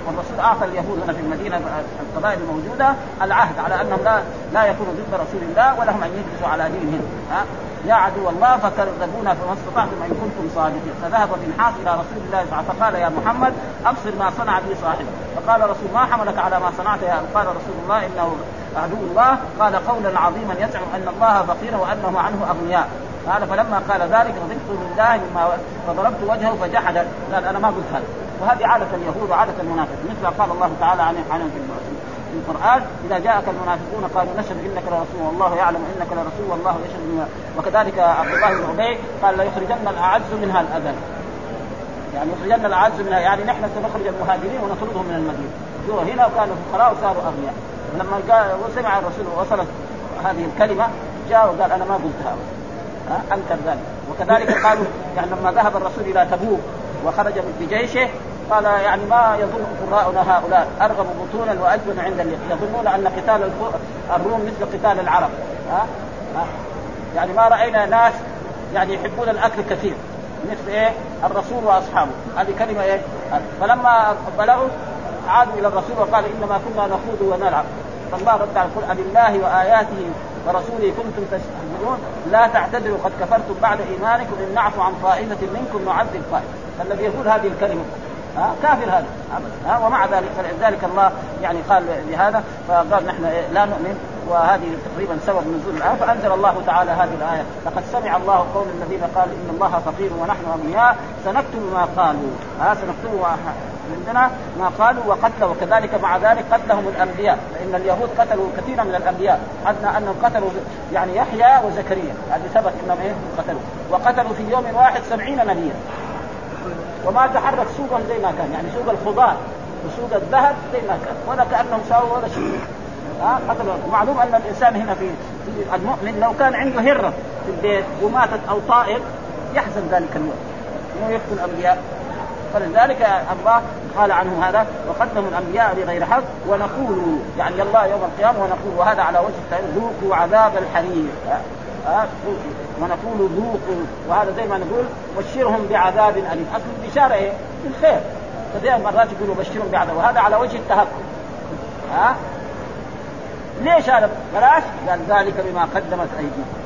والرسول أعطى اليهود هنا في المدينة القبائل الموجودة العهد على أنهم لا لا يكونوا ضد رسول الله ولهم أن يجلسوا على دينهم. ها؟ يا عدو الله فكذبونا فما استطعتم إن كنتم صادقين. فذهب بنحاس إلى رسول الله صلى الله عليه وسلم فقال يا محمد أبصر ما صنع بي صاحبي فقال رسول ما حملك على ما صنعت يا قال رسول الله إنه عدو الله قال قولا عظيما يزعم أن الله فقير وأنه عنه أغنياء. قال فلما قال ذلك غضبت لله مما فضربت وجهه فجحد. قال أنا ما قلت هذا. وهذه عادة اليهود وعادة المنافق. مثل قال الله تعالى عنهم في القرآن إذا جاءك المنافقون قالوا نشهد إنك لرسول والله يعلم إنك لرسول والله يشهد وكذلك عبد الله بن عبيد قال ليخرجن الأعز منها الأذل يعني يخرجن الأعز منها يعني نحن سنخرج المهاجرين ونطردهم من المدينة. هنا كانوا فقراء وصاروا أغنياء. لما قال وسمع الرسول وصلت هذه الكلمة جاء وقال أنا ما قلتها. أنكر ذلك. وكذلك قالوا يعني لما ذهب الرسول إلى تبوك وخرج بجيشه قال يعني ما يظن قراءنا هؤلاء؟ أرغب بطونا واجبن عند يظنون أن قتال الروم مثل قتال العرب. ها؟ ها؟ يعني ما رأينا ناس يعني يحبون الأكل كثير. مثل إيه؟ الرسول وأصحابه. هذه كلمة إيه؟ فلما بلغوا عادوا إلى الرسول وقال إنما كنا نخوض ونلعب. فالله رد على القرآن بالله وآياته ورسوله كنتم تستهزئون. لا تعتذروا قد كفرتم بعد إيمانكم إن نعفو عن طائفة منكم نعذب طائفة. فالذي يقول هذه الكلمة ها كافر هذا ها ومع ذلك فلذلك الله يعني قال لهذا فقال نحن لا نؤمن. وهذه تقريبا سبب نزول الآية فأنزل الله تعالى هذه الآية. لقد سمع الله قول الذين قالوا إن الله فقير ونحن أغنياء سنكتب ما قالوا. ها سنكتب عندنا ما قالوا وقتلوا. وكذلك مع ذلك قتلهم الأنبياء فإن اليهود قتلوا كثيرا من الأنبياء. حتى أنهم قتلوا يعني يحيى وزكريا. هذه ثبت إنهم إيه؟ قتلوا. وقتلوا في يوم واحد سبعين نبيا. وما تحرك سوقا زي ما كان. يعني سوق الخضار وسوق الذهب زي ما كان. ولا كأنهم ساووا ولا شيء. ها قتلوا معلوم أن الإنسان هنا في المؤمن لو كان عنده هرة في البيت وماتت أو طائر يحزن ذلك اليوم. إنه يقتل الانبياء فلذلك الله قال عنه هذا وقدموا الأنبياء بغير حق ونقول يعني الله يوم القيامة ونقول وهذا على وجه التعليم ذوقوا عذاب الحريق ونقول ذوقوا. وهذا زي ما نقول بشرهم بعذاب أليم. أصل البشارة إيه؟ بالخير. كثير مرات يقولوا بشرهم بعذاب وهذا على وجه التهكم. ها؟ ليش هذا؟ بلاش قال ذلك بما قدمت أيديكم.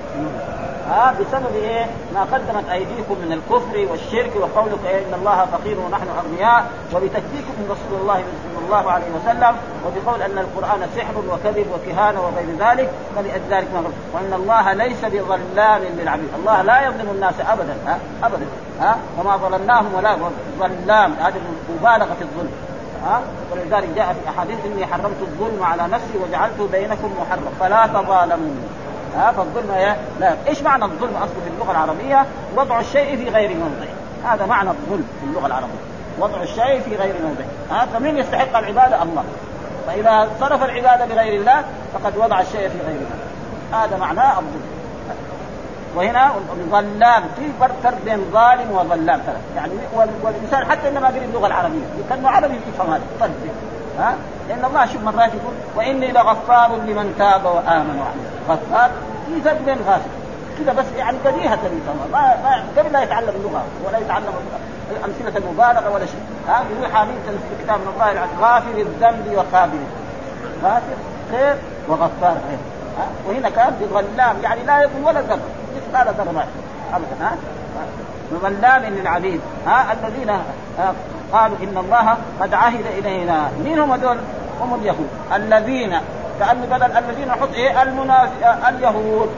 ها بسبب إيه؟ ما قدمت أيديكم من الكفر والشرك وقولك إيه إن الله فقير ونحن أغنياء وبتكذيبكم من رسول الله صلى الله عليه وسلم وبقول أن القرآن سحر وكذب وكهانة وغير ذلك فلذلك وإن الله ليس بظلام للعبيد، الله لا يظلم الناس ابدا ها؟ ابدا ها؟ وما ظلمناهم ولا ظلام. هذه مبالغة في الظلم. ها؟ ولذلك جاء في أحاديث إني حرمت الظلم على نفسي وجعلته بينكم محرم. فلا تظالموا. ها؟ فالظلم إيه؟ لا. إيش معنى الظلم أصلا في اللغة العربية؟ وضع الشيء في غير موضعه هذا معنى الظلم في اللغة العربية. وضع الشيء في غير موضعه ها؟ فمن يستحق العبادة؟ الله. فإذا صرف العبادة لغير الله فقد وضع الشيء في غير الله هذا معناه الظلم. وهنا ظلام في فرق بين ظالم وظلام ترى. يعني والانسان حتى إنما قري اللغة العربية. كان عربي يفهم هذا فرق ها؟ لأن الله شوف مرات يقول وإني لغفار لمن تاب وآمن وعمل. غفار في فرق بين غافر كذا بس يعني بديهة ما قبل لا يتعلم اللغة ولا يتعلم أمثلة المبالغة ولا شيء. ها؟ يقول حامين في كتاب من الله غافر الذنب وقابل غافر خير وغفار خير وهنا كان بظلام يعني لا يكون ولا ذنب مثقال ذره أبدا ها؟ مظلام للعبيد ها؟ الذين قالوا إن الله قد عهد إلينا. مين هم هذول؟ هم اليهود. الذين كأن بدل الذين نحط إيه؟ المنافق اليهود.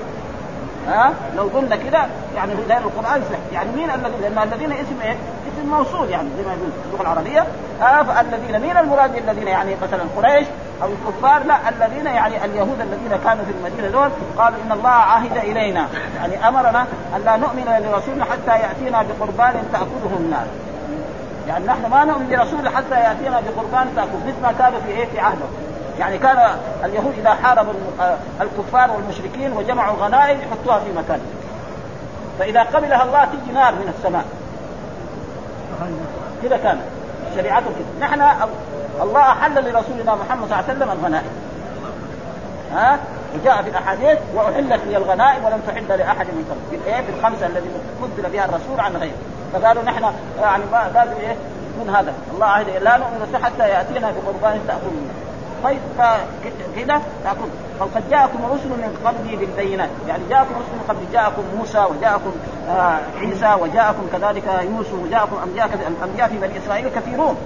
ها؟ لو قلنا كده يعني في القرآن يعني مين الذين؟ لأن الذين اسم إيه؟ اسم موصول يعني زي ما يقول اللغة العربية. آه فالذين مين المراد بالذين؟ يعني مثلا قريش أو الكفار لا الذين يعني اليهود الذين كانوا في المدينة دول قالوا إن الله عهد إلينا. يعني أمرنا أن لا نؤمن لرسولنا حتى يأتينا بقربان تاكله النار. يعني نحن ما نؤمن برسول حتى يأتينا بقربان تاكل مثل ما كانوا في إيه؟ في عهده. يعني كان اليهود إذا حاربوا الكفار والمشركين وجمعوا غنائم يحطوها في مكان. فإذا قبلها الله تيجي نار من السماء. كذا كان. شريعته كده. نحن الله أحل لرسولنا محمد صلى الله عليه وسلم الغنائم. ها؟ وجاء في الأحاديث وأحلت لي الغنائم ولم تحل لأحد من قبل. في الايه في الخمسه الذي فضل بها الرسول عن غيره. فقالوا نحن يعني ما لازم إيه من هذا. الله عهد لا نؤمن حتى يأتينا بقربان تأكل منه. طيب كذا تأكل. فقد جاءكم رسل من قبلي بالبينات. يعني جاءكم رسل من قبل جاءكم موسى وجاءكم آه عيسى وجاءكم كذلك يوسف وجاءكم أنبياء الانبياء في بني إسرائيل كثيرون.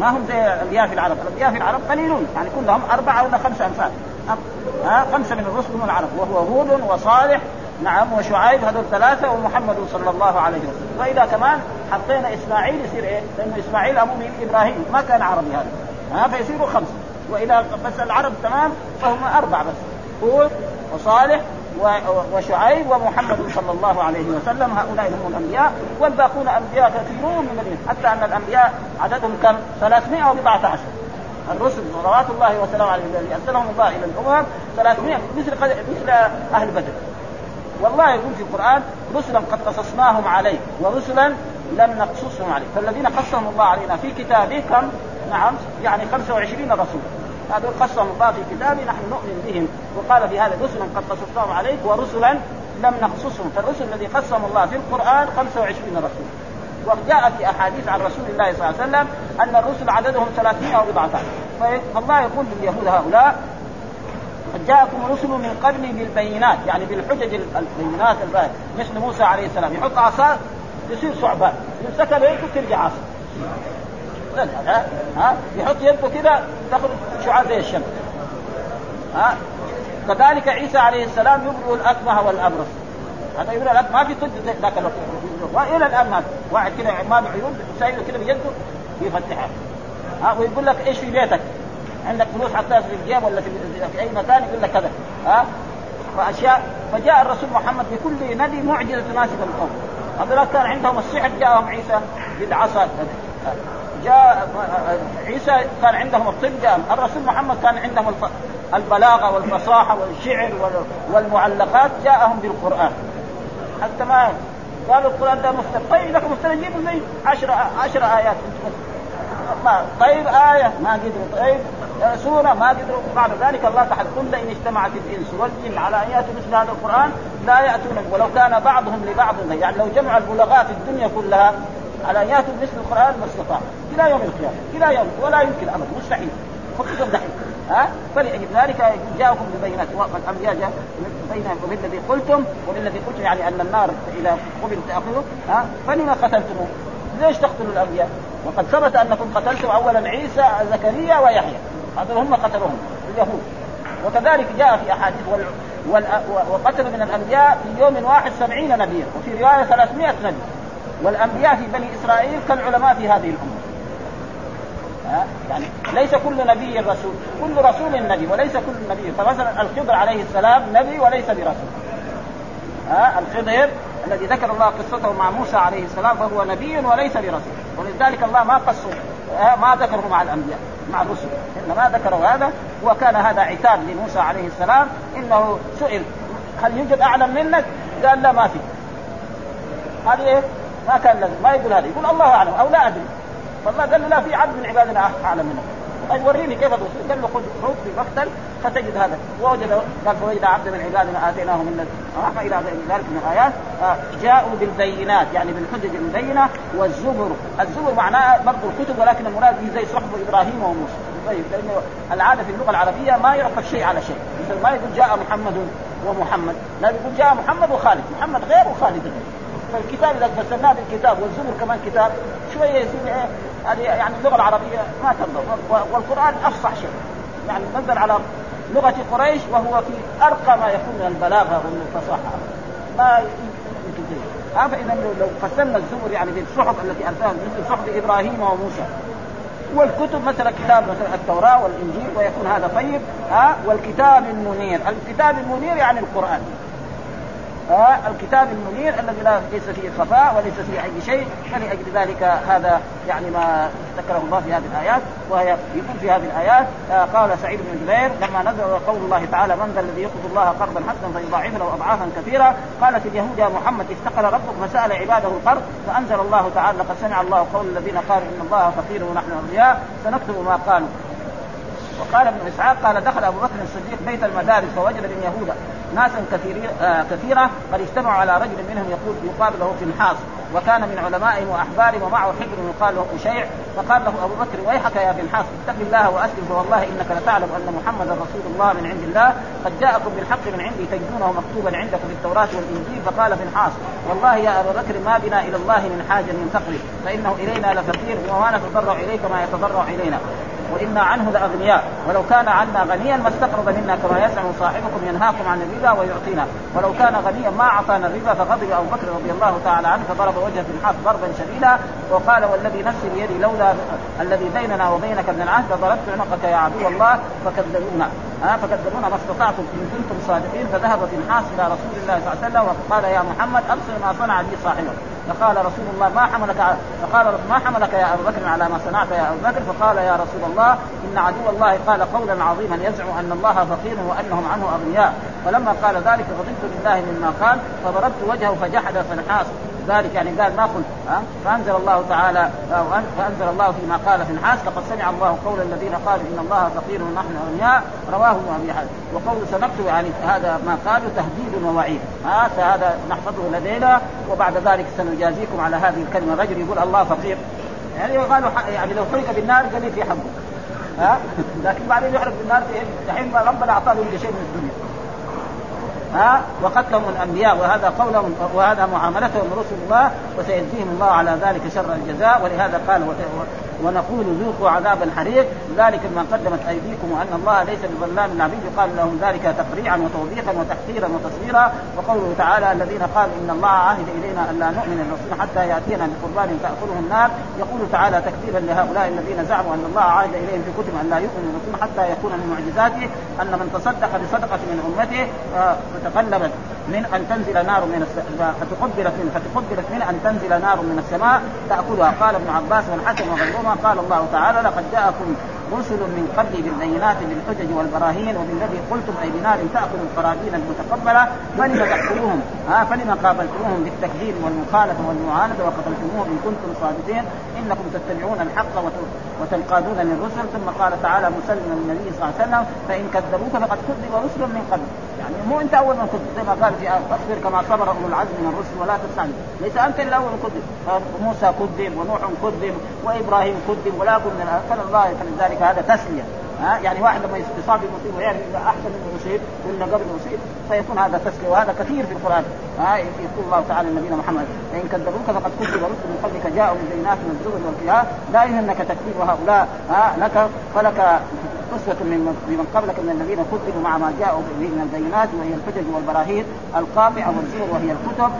ما هم زي الانبياء في العرب، الانبياء في العرب قليلون. يعني كلهم أربعة ولا خمسه امثال ها خمسه من الرسل هم العرب. وهو هود وصالح نعم وشعيب هذول ثلاثة ومحمد صلى الله عليه وسلم. واذا كمان حطينا إسماعيل يصير إيه؟ لأنه إسماعيل ابو إبراهيم ما كان عربي هذا. ها فيصيروا خمسة. وإذا بس العرب تمام فهم اربعه بس هود وصالح وشعيب ومحمد صلى الله عليه وسلم هؤلاء هم الأنبياء والباقون أنبياء كثيرون من المدينة حتى أن الأنبياء عددهم كم؟ 314 الرسل صلوات الله وسلامه عليه الذي أرسلهم الله إلى الأمم 300 مثل مثل أهل بدر. والله يقول في القرآن رسلا قد قصصناهم عليك ورسلا لم نقصصهم عليك. فالذين قصهم الله علينا في كتابه كم؟ نعم يعني 25 رسول هذا قصهم الله في كتابه نحن نؤمن بهم. وقال في هذا رسلا قد قصصناهم عليك ورسلا لم نقصصهم. فالرسل الذي قصهم الله في القرآن 25 رسول وجاء في أحاديث عن رسول الله صلى الله عليه وسلم أن الرسل عددهم 300 أو بضعة فالله يقول لليهود هؤلاء قد جاءكم رسل من قبلي بالبينات. يعني بالحجج البينات الباهية. مثل موسى عليه السلام. يحط عصا يصير ثعبان. يمسكها بيده ترجع عصا. ها؟ يحط يده كذا تخرج شعاع زي الشمس. ها؟ كذلك عيسى عليه السلام يبرئ الأكمه والأبرص. هذا يقول لك ما في طب ذاك الوقت. وإلى الآن ما واحد كذا ما بعيون سايله كذا بيده يفتحها ها؟ ويقول لك إيش في بيتك؟ عندك فلوس حطها في الجيب ولا في, في أي مكان؟ يقول لك كذا. ها؟ فأشياء. فجاء الرسول محمد بكل نبي معجزة تناسب القوم. هذول كان عندهم السحر جاءهم عيسى بالعصا جاء عيسى كان عندهم الطب جاء الرسول محمد كان عندهم البلاغة والفصاحة والشعر والمعلقات جاءهم بالقرآن. حتى ما قالوا القرآن ده مفترض طيب لكم جيبوا زي 10 10 آيات. ما طيب آية ما قدروا. طيب سورة ما قدروا. بعد ذلك الله تعالى قل إن اجتمعت الإنس والجن على أن يأتوا مثل هذا القرآن لا يأتون ولو كان بعضهم لبعض يعني لو جمع البلغاء في الدنيا كلها على أن يأتوا مثل القرآن ما استطاع إلى يوم القيامة إلى يوم ولا يمكن ابدا مستحيل. فقط دحين ها؟ فلأجل ذلك جاءكم ببينات والانبياء جاء بين وبالذي قلتم وبالذي قلتم يعني أن النار اذا قبل تأخذه ها؟ فلما قتلتموه؟ ليش تقتلوا الأنبياء؟ وقد ثبت أنكم قتلتم اولا عيسى زكريا ويحيى. هذول هم قتلوهم اليهود. وكذلك جاء في أحاديث وال... وال... وقتل من الأنبياء في يوم واحد سبعين نبيا وفي رواية 300 نبي. والأنبياء في بني إسرائيل كالعلماء في هذه الأمة. ها؟ يعني ليس كل نبي رسول كل رسول نبي وليس كل نبي. فمثلا الخضر عليه السلام نبي وليس برسول. ها؟ الخضر الذي ذكر الله قصته مع موسى عليه السلام فهو نبي وليس برسول. ولذلك الله ما قصه ما ذكره مع الأنبياء مع الرسل. إنما ذكروا هذا وكان هذا عتاب لموسى عليه السلام إنه سئل هل يوجد أعلم منك؟ قال لا ما في. هذه إيه؟ ما كان لازم. ما يقول هذا. يقول الله أعلم أو لا أدري. فالله قال له لا في عبد من عبادنا أعلم منك طيب وريني كيف الرسل قال له خذ روح في مقتل فتجد هذا. ووجد قال فوجد عبدا من عبادنا آتيناه من رحمه إلى ذلك من الآيات آه، جاءوا بالبينات يعني بالحجج المبينة والزبر. الزبر معناه برضه الكتب ولكن المراد به زي صحف إبراهيم وموسى. طيب لأنه العادة في اللغة العربية ما يعطف شيء على شيء. مثل ما يقول جاء محمد ومحمد. لا يقول جاء محمد وخالد. محمد غير وخالد غير. فالكتاب إذا فسرناه بالكتاب والزبر كمان كتاب شوية يصير إيه هذه يعني اللغة العربية ما ترضى والقرآن أفصح شيء. يعني نزل على لغة قريش وهو في أرقى ما يكون من البلاغة والفصاحه ما يمكن فإذا لو فسرنا الزبر يعني بالصحف التي ارسلها مثل صحف إبراهيم وموسى. والكتب مثلا كتاب مثلا التوراة والإنجيل ويكون هذا طيب ها والكتاب المنير، الكتاب المنير يعني القرآن. الكتاب المنير الذي لا ليس فيه خفاء وليس فيه أي شيء فلاجل ذلك هذا يعني ما ذكره الله في هذه الآيات وهي يقول في هذه الآيات. آه قال سعيد بن جبير لما نزل قول الله تعالى من ذا الذي يقرض الله قرضا حسنا فيضاعف له أضعافا كثيرة؟ قالت اليهود يا محمد استقل ربك فسأل عباده القرض فأنزل الله تعالى لقد سمع الله قول الذين قالوا إن الله فقير ونحن أغنياء. سنكتب ما قالوا. وقال ابن إسحاق قال دخل أبو بكر الصديق بيت المدارس فوجد لليهود ناسا كثيرين آه كثيرة قد اجتمعوا على رجل منهم يقول يقال له فنحاس وكان من علمائهم وأحبارهم ومعه حبر يقال له أشيع فقال له أبو بكر ويحك يا فنحاس اتق الله واسلم فوالله إنك لتعلم أن محمدا رسول الله من عند الله قد جاءكم بالحق من عندي تجدونه مكتوبا عندكم في التوراة والإنجيل فقال فنحاس والله يا أبا بكر ما بنا إلى الله من حاجة من فقر فإنه إلينا لفقير وما نتضرع إليك ما يتضرع إلينا. وأنا عنه لأغنياء. ولو كان عنا غنيا ما استقرض منا كما يزعم صاحبكم ينهاكم عن الربا ويعطينا. ولو كان غنيا ما أعطانا الربا فغضب أبو بكر رضي الله تعالى عنه فضرب وجه الحاف ضربا شديدا وقال والذي نفسي بيدي لولا الذي بيننا وبينك من العهد لضربت عنقك يا عدو الله فكذبونا. ها فكذبونا ما استطعتم. إن كنتم صادقين فذهب النحاس إلى رسول الله صلى الله عليه وسلم وقال يا محمد أبصر ما صنع بي صاحبك. فقال رسول الله ما حملك فقال ما حملك يا أبو بكر على ما صنعت يا أبو بكر؟ فقال يا رسول الله إن عدو الله قال قولا عظيما يزعم أن الله فقير وأنهم عنه أغنياء. فلما قال ذلك غضبت لله مما قال فضربت وجهه فجحد فنحاس. ذلك يعني قال ما قلت ها؟ فأنزل الله تعالى فأنزل الله فيما قال في الحاس لقد سمع الله قول الذين قالوا إن الله فقير ونحن أغنياء رواه ابي حاتم وقول سنكتب يعني هذا ما قالوا تهديد ووعيد. هذا هذا نحفظه لدينا وبعد ذلك سنجازيكم على هذه الكلمة. رجل يقول الله فقير. يعني قالوا يعني لو حرق بالنار قال في حقه ها؟ لكن بعدين يحرق بالنار دحين ربنا أعطاه شيء من الدنيا. ها وقتلهم الأنبياء وهذا قولهم وهذا معاملتهم رسل الله وسيجزيهم الله على ذلك شر الجزاء ولهذا قال ونقول ذوقوا عذاب الحريق. ذلك ما قدمت أيديكم وأن الله ليس بظلام للعبيد يقال لهم ذلك تقريعا وتوبيخا وتحقيرا وتصويرا وقوله تعالى الذين قالوا إن الله عهد إلينا أن لا نؤمن للرسول حتى يأتينا بقربان تاكله النار. يقول تعالى تكذيبا لهؤلاء الذين زعموا أن الله عهد إليهم في كتب أن لا يؤمن الرسول حتى يكون من معجزاته. أن من تصدق بصدقة من أمته فتقلبت من أن تنزل نار من فتقبلت من فتقبلت من أن تنزل نار من السماء تأكلها. قال ابن عباس والحسن وغيرهما قال الله تعالى لقد جاءكم رسل من قبلي بالبينات بالحجج والبراهين وبالذي قلتم أي بنار تأكل القرابين المتقبلة فلم تقتلوهم؟ ها فلم قابلتموهم بالتكذيب والمخالفة والمعاندة وقتلتموهم إن كنتم صادقين. إنكم تتبعون الحق وتنقادون للرسل. ثم قال تعالى مسلما للنبي صلى الله عليه وسلم فإن كذبوك فقد كذب رسل من قبل. يعني مو أنت أول من كذب زي ما قال في اصبر كما صبر أولو العزم من الرسل ولا تستعجل ليس أنت الأول من كذب. موسى كذب ونوح كذب وإبراهيم كذب ولا كن من فالله فلذلك هذا تسلية. ها؟ يعني واحد لما يصاب بمصيبة ويعرف يعني أحسن من يصيب ولا قبل يصيب فيكون هذا تسلية. وهذا كثير في القرآن. ها؟ يقول الله تعالى لنبينا محمد فان كذبوك فقد كذب رسل من قبلك جاءوا بالبينات من الزبر والكتاب لا يهمك تكذيب هؤلاء. ها؟ لك فلك قصة من من قبلك من الذين كذبوا مع ما جاءوا به من البينات وهي الحجج والبراهين القاطعة والزبر وهي الكتب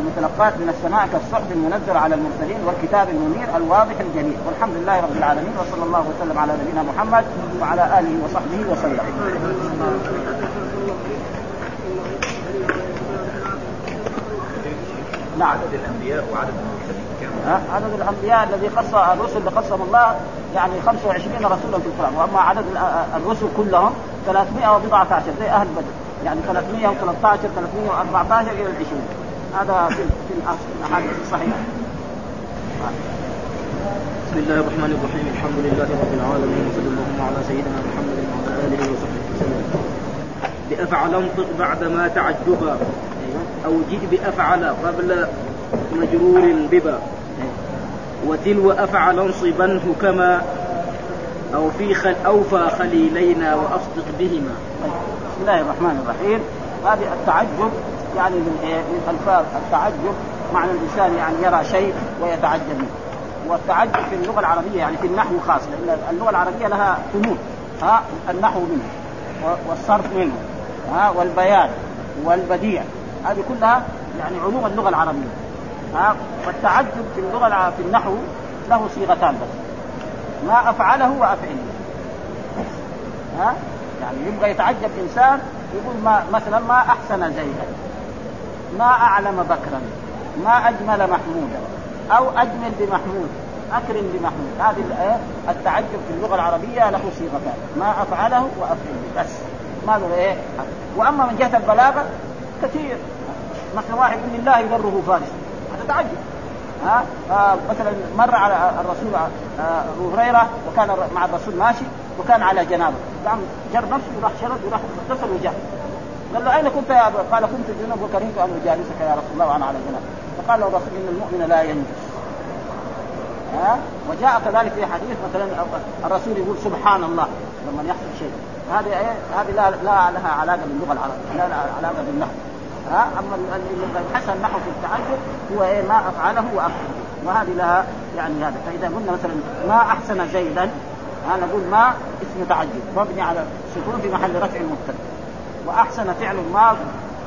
المتلقاة من السماء كالصحف المنزل على المرسلين والكتاب المنير الواضح الجليل والحمد لله رب العالمين وصلى الله وسلم على نبينا محمد وعلى آله وصحبه وسلم. نعم عدد الأنبياء وعدد؟ عدد الأنبياء الذي قص الرسل اللي قصهم الله يعني 25 رسولا في القرآن. وأما عدد الرسل كلهم 314 زي أهل بدر. يعني 313 314 إلى 20 هذا في في الأحاديث الصحيحة. بسم الله الرحمن الرحيم. الحمد لله رب العالمين وصلى الله على سيدنا محمد وعلى آله وصحبه وسلم. بافعل انطق بعد ما تعجبا. أو جئ بأفعل قبل مجرور ببا. وتلو أفعل انصبنه كما أو في خل أوفى خليلينا وأصدق بهما. بسم الله الرحمن الرحيم. هذه التعجب يعني من إيه؟ من ألفاظ التعجب معنى الإنسان يعني يرى شيء ويتعجب منه. والتعجب في اللغة العربية يعني في النحو خاصه لأن اللغة العربية لها فنون ها النحو منه والصرف منه ها والبيان والبديع. هذه كلها يعني علوم اللغة العربية. ها والتعجب في اللغة في النحو له صيغتان بس. ما أفعله وافعله ها؟ يعني يبغى يتعجب إنسان يقول ما مثلا ما أحسن زيدا ما أعلم بكرا ما أجمل محمودا أو أجمل بمحمود أكرم بمحمود. هذه التعجب في اللغة العربية له صيغتان. ما أفعله وافعله بس. ما له إيه؟ وأما من جهة البلاغة كثير. مثلا واحد يقول لله يضره فارس. هذا تعجب ها؟ آه مثلا مر على الرسول آه أبو هريرة وكان مع الرسول ماشي وكان على جنابه. قام جر نفسه وراح شرد وراح اغتسل وجاء. قال له أين كنت يا ابو؟ قال كنت جنوب وكرهت أن أجالسك يا رسول الله وأنا على جنابه فقال له الرسول إن المؤمن لا ينجس. ها؟ وجاء كذلك في حديث مثلا الرسول يقول سبحان الله لما يحصل شيء. هذه إيه؟ هذه لا لا لها علاقة باللغة العربية لا لها علاقة بالنحو. ها أما اللي حسن النحو في التعجب هو إيه ما أفعله وافعله وهذه لها يعني هذا. فإذا قلنا مثلا ما أحسن زيدا ها نقول ما اسم تعجب مبني على سكون في محل رفع مبتدأ. وأحسن فعل ما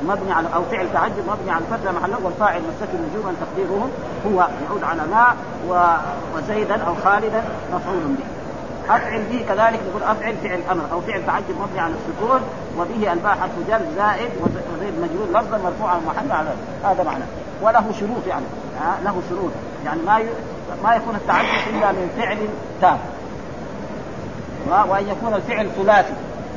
مبني على أو فعل تعجب مبني على الفتح محله والفاعل مستتر نجوما تقديره هو يعود على ما وزيدا أو خالدا مفعول به. أفعل به كذلك نقول أفعل فعل أمر أو فعل تعجب مبني على السكون وبه الباء حرف جر زائد وزيد مجرور لفظا مرفوعا محل على هذا معنى. وله شروط يعني له شروط. يعني ما ي... ما يكون التعجب إلا من فعل تام. وأن يكون الفعل ثلاثي.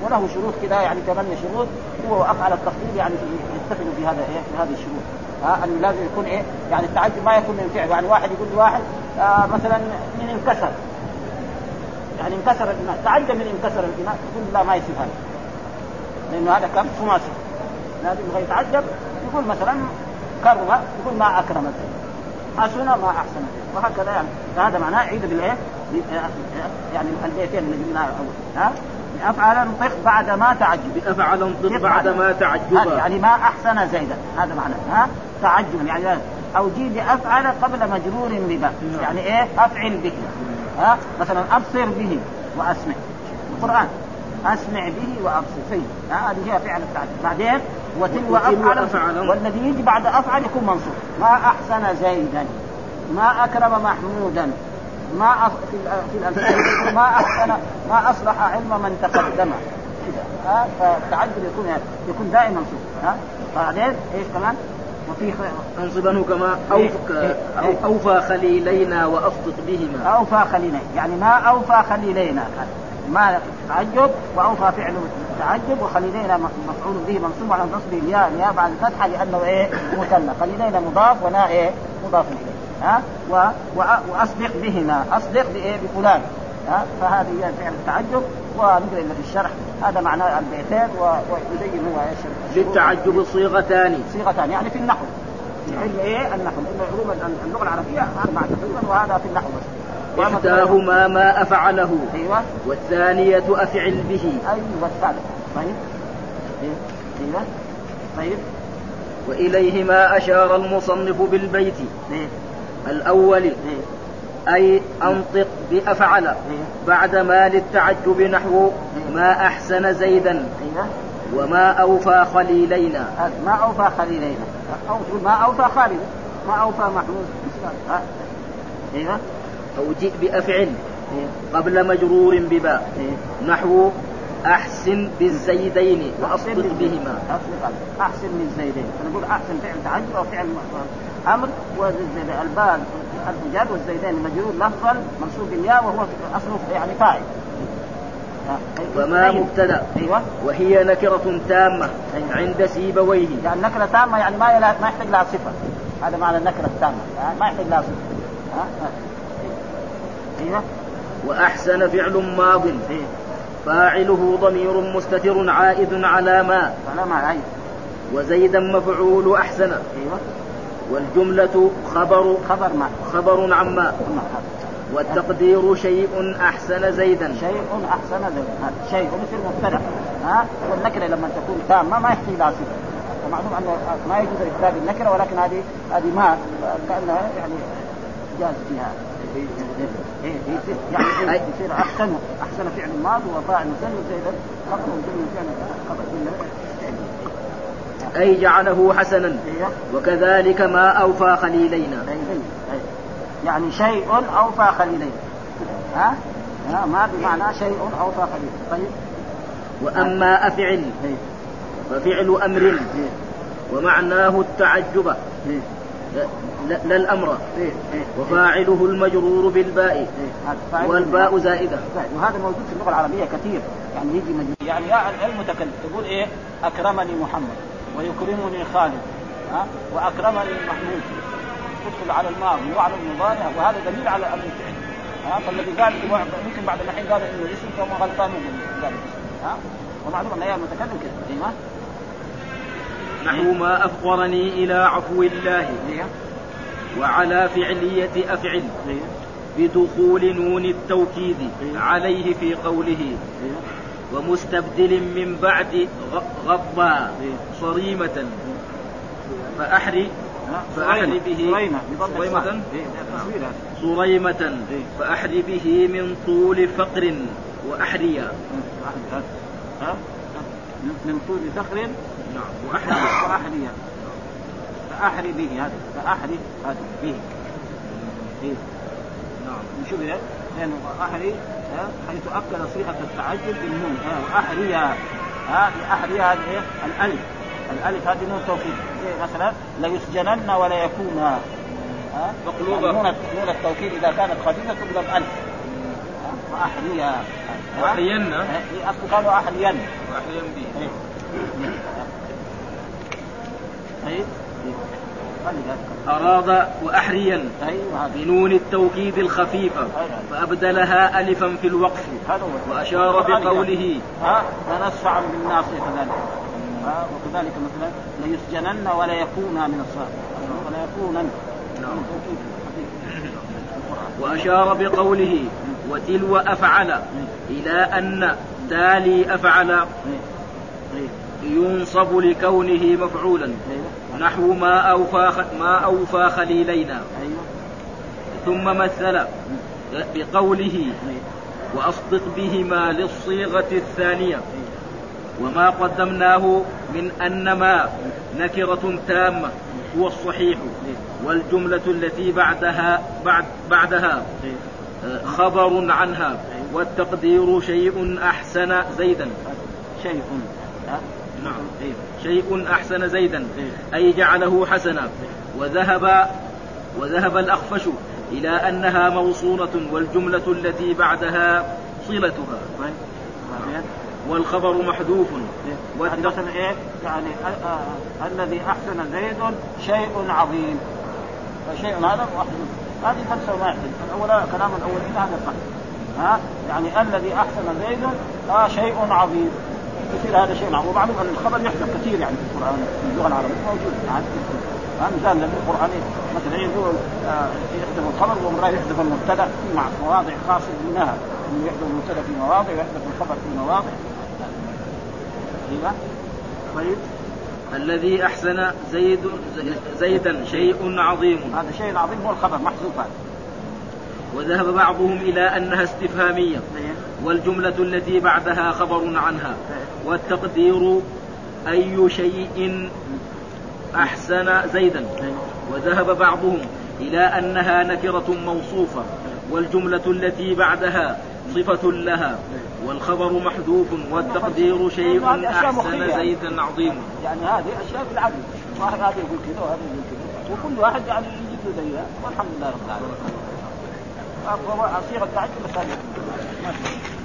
وله شروط كذا يعني ثمانية شروط. هو أفعل التفضيل يعني يتفق في هذا إيه في هذه الشروط. ها انه لازم يكون إيه يعني التعجب ما يكون من فعل. يعني واحد يقول لواحد آه مثلا من انكسر. يعني انكسر الاناء تعجب من انكسر الاناء يقول لا ما يصير هذا. لأنه هذا كم خماسي لازم يبغى يتعجب يقول مثلا كرم يقول ما اكرم حسن ما أحسن. وهكذا يعني. فهذا معناه عيد بالإيه؟ يعني البيتين اللي قلنا ها؟ افعل انطق بعد ما تعجب. افعل انطق بعد ما تعجب. يعني ما أحسن زيدا. هذا معناه. ها؟ تعجب. يعني أو جيد افعل قبل مجرور بما يعني إيه؟ أفعل به. ها؟ مثلا أبصر به وأسمع. القرآن. أسمع به وأبصر. فيه هذه هي فعل التعجب بعدين وتلو أفعل, أفعل والذي يجي بعد أفعل يكون منصوب. ما أحسن زيدا. ما أكرم محمودا. ما. في في ما احسن ما أصلح علم من تقدم. كذا ها؟ فالتعجب يكون يكون دائما منصوب. ها؟ بعدين إيش كمان؟ وفي أنصبنه كما أوف... أو أوفى خليلينا واصدق بهما. أوفى خليلينا. يعني ما أوفى خليلينا. ما تعجب وأوفى فعل تعجب وخليلينا مفعول به منصوب على نصب الياء. نيابه عن الفتحة لأنه إيه؟ مثنى خليلينا مضاف ونا إيه؟ مضاف إليه. ها؟ و... و... وأصدق بهما. أصدق بإيه؟ بفلان. فهذه هي فعل التعجب ونقرا في الشرح هذا معناه البيتين ويبين هو إيش للتعجب صيغتان. صيغتان يعني في النحو. في علم إيه؟ النحو. لأن علوم اللغة العربية أربعة تقريبا وهذا في النحو بس. إحداهما ما أفعله. أيوة. والثانية أفعل به. أيوة الثالث. طيب. أيوة. طيب. وإليهما أشار المصنف بالبيت. إيه؟ الأول. إيه؟ أي أنطق بأفعل؟ بعد ما للتعجب نحو ما أحسن زيدا. أيوة. وما أوفى خليلينا. ما أوفى خليلينا. ما أوفى خالد. ما أوفى محمود. أيوة. أو جئ بأفعل قبل مجرور بباء. نحو أحسن بالزيدين وأصدق بهما. أحسن بالزيدين. نقول أحسن فعل تعجب أو فعل أمر. والباء الرجال والزيدين مجرور لفظا منصوب بالياء وهو أصله يعني فاعل. وما مبتدأ. أيوه. وهي نكرة تامة أيوة. عند سيبويه. يعني نكرة تامة يعني ما يلا ما يحتاج لها صفة. هذا معنى النكرة التامة. يعني ما يحتاج لها صفة. ها؟ أيوه. وأحسن فعل ماض. إيه. فاعله ضمير مستتر عائد على ما. على ما أيوه. وزيدا مفعول أحسن. أيوه. والجملة خبر. خبر ما. خبر عما. والتقدير شيء أحسن زيدا. شيء أحسن زيدا. شيء. مثل مبتدأ. ها والنكرة لما تكون تامة ما يحتاج إلى صفة ومعلوم أنه ما يجوز إثبات النكرة ولكن هذه هذه ما كأنها يعني جاز فيها. يعني يصير أحسن أحسن فعل ماضي وفاعل مسلم زيدا خبر جمله فعل خبر أي جعله حسنا. إيه. وكذلك ما أوفى خليلينا. يعني شيء أوفى خليلين ها؟ ها ما بمعنى شيء أوفى خليلين طيب. وأما أفعل إيه. ففعل أمر. إيه. ومعناه التعجب. لا الأمر. وفاعله المجرور بالباء. والباء زائدة. وهذا موجود في اللغة العربية كثير. يعني يجي مجرور يعني المتكلم تقول إيه؟ أكرمني محمد. ويكرمني خالد. ها؟ وأكرمني محمود. تدخل على الماضي. وعلى المضارع. وهذا دليل على الفعل. ها؟ فالذي قال يمكن بعد الحين قال إنه اسم فهو غلطان. ها؟ ومعلوم أن المتكلم كذا نحو ما أفقرني إلى عفو الله. وعلى فعلية أفعل. بدخول نون التوكيد عليه في قوله. ومستبدل من بعد غضا صريمة. فأحري. فأحري به. صريمة. صريمة. فأحري به من طول فقر وأحريا. من طول فقر نعم. وأحري فأحري به هذا. فأحري هذا به. إيه. نعم. نشوف لأنه أحري حيث أكل صيغة التعجب بالنون. وأحري ها أحري هذه إيه؟ الألف. الألف هذه نون توكيد. إيه مثلا ليسجنن ولا يكون. ها مقلوبة. يعني نون نون التوكيد إذا كانت خفيفة تضرب ألف. وأحري وأحرين إيه أصل قالوا أحرين وأحرين به. طيب. أراد وأحريا أيوة. بنون التوكيد الخفيفة أيوة. فأبدلها ألفا في الوقف. وأشار بقوله. ها؟ فنسفعا بالناصية كذلك. وكذلك مثلا ليسجنن ولا يكون من الصالح ولا يكونن. نعم. وأشار بقوله وتلو أفعل إلى أن تالي أفعل. ينصب لكونه مفعولا. نحو ما أوفى ما أوفى خليلينا. ثم مثل بقوله وأصدق بهما للصيغة الثانية. وما قدمناه من أن ما نكرة تامة هو الصحيح. والجملة التي بعدها بعد بعدها خبر عنها. والتقدير شيء أحسن زيدا. شيء. نعم. شيء أحسن زيدا. أي جعله حسنا. وذهب وذهب الأخفش إلى أنها موصولة والجملة التي بعدها صلتها. والخبر محذوف. مثلا إيه؟ يعني الذي أحسن زيد شيء عظيم. فشيء هذا محذوف هذه فلسفه ما يحدث الأول كلام الأولين هذا صح ها؟ يعني الذي أحسن زيد آه شيء عظيم. يصير هذا شيء معروف. ومعلوم أن الخبر يحدث كثير يعني في القرآن في اللغة العربية موجود. يعني مثال لأن القرآن مثلا يقول آه، يحذف الخبر ومرة يحذف المبتدأ في مواضع خاصة منها إنه يحذف المبتدأ في مواضع ويحذف الخبر في مواضع. أيوه. طيب. الذي أحسن زيد زيدا شيء عظيم. هذا شيء عظيم هو الخبر محذوف وذهب بعضهم إلى أنها استفهامية. والجملة التي بعدها خبر عنها. والتقدير أي شيء أحسن زيدا. وذهب بعضهم إلى أنها نكرة موصوفة. والجملة التي بعدها صفة لها. والخبر محذوف والتقدير شيء أحسن زيدا عظيم. يعني هذه أشياء بالعدل واحد هذا يقول كذا وهذا يقول كذا. وكل واحد يعني يجيب له زيها. والحمد لله رب العالمين. صيغه التعجب هذه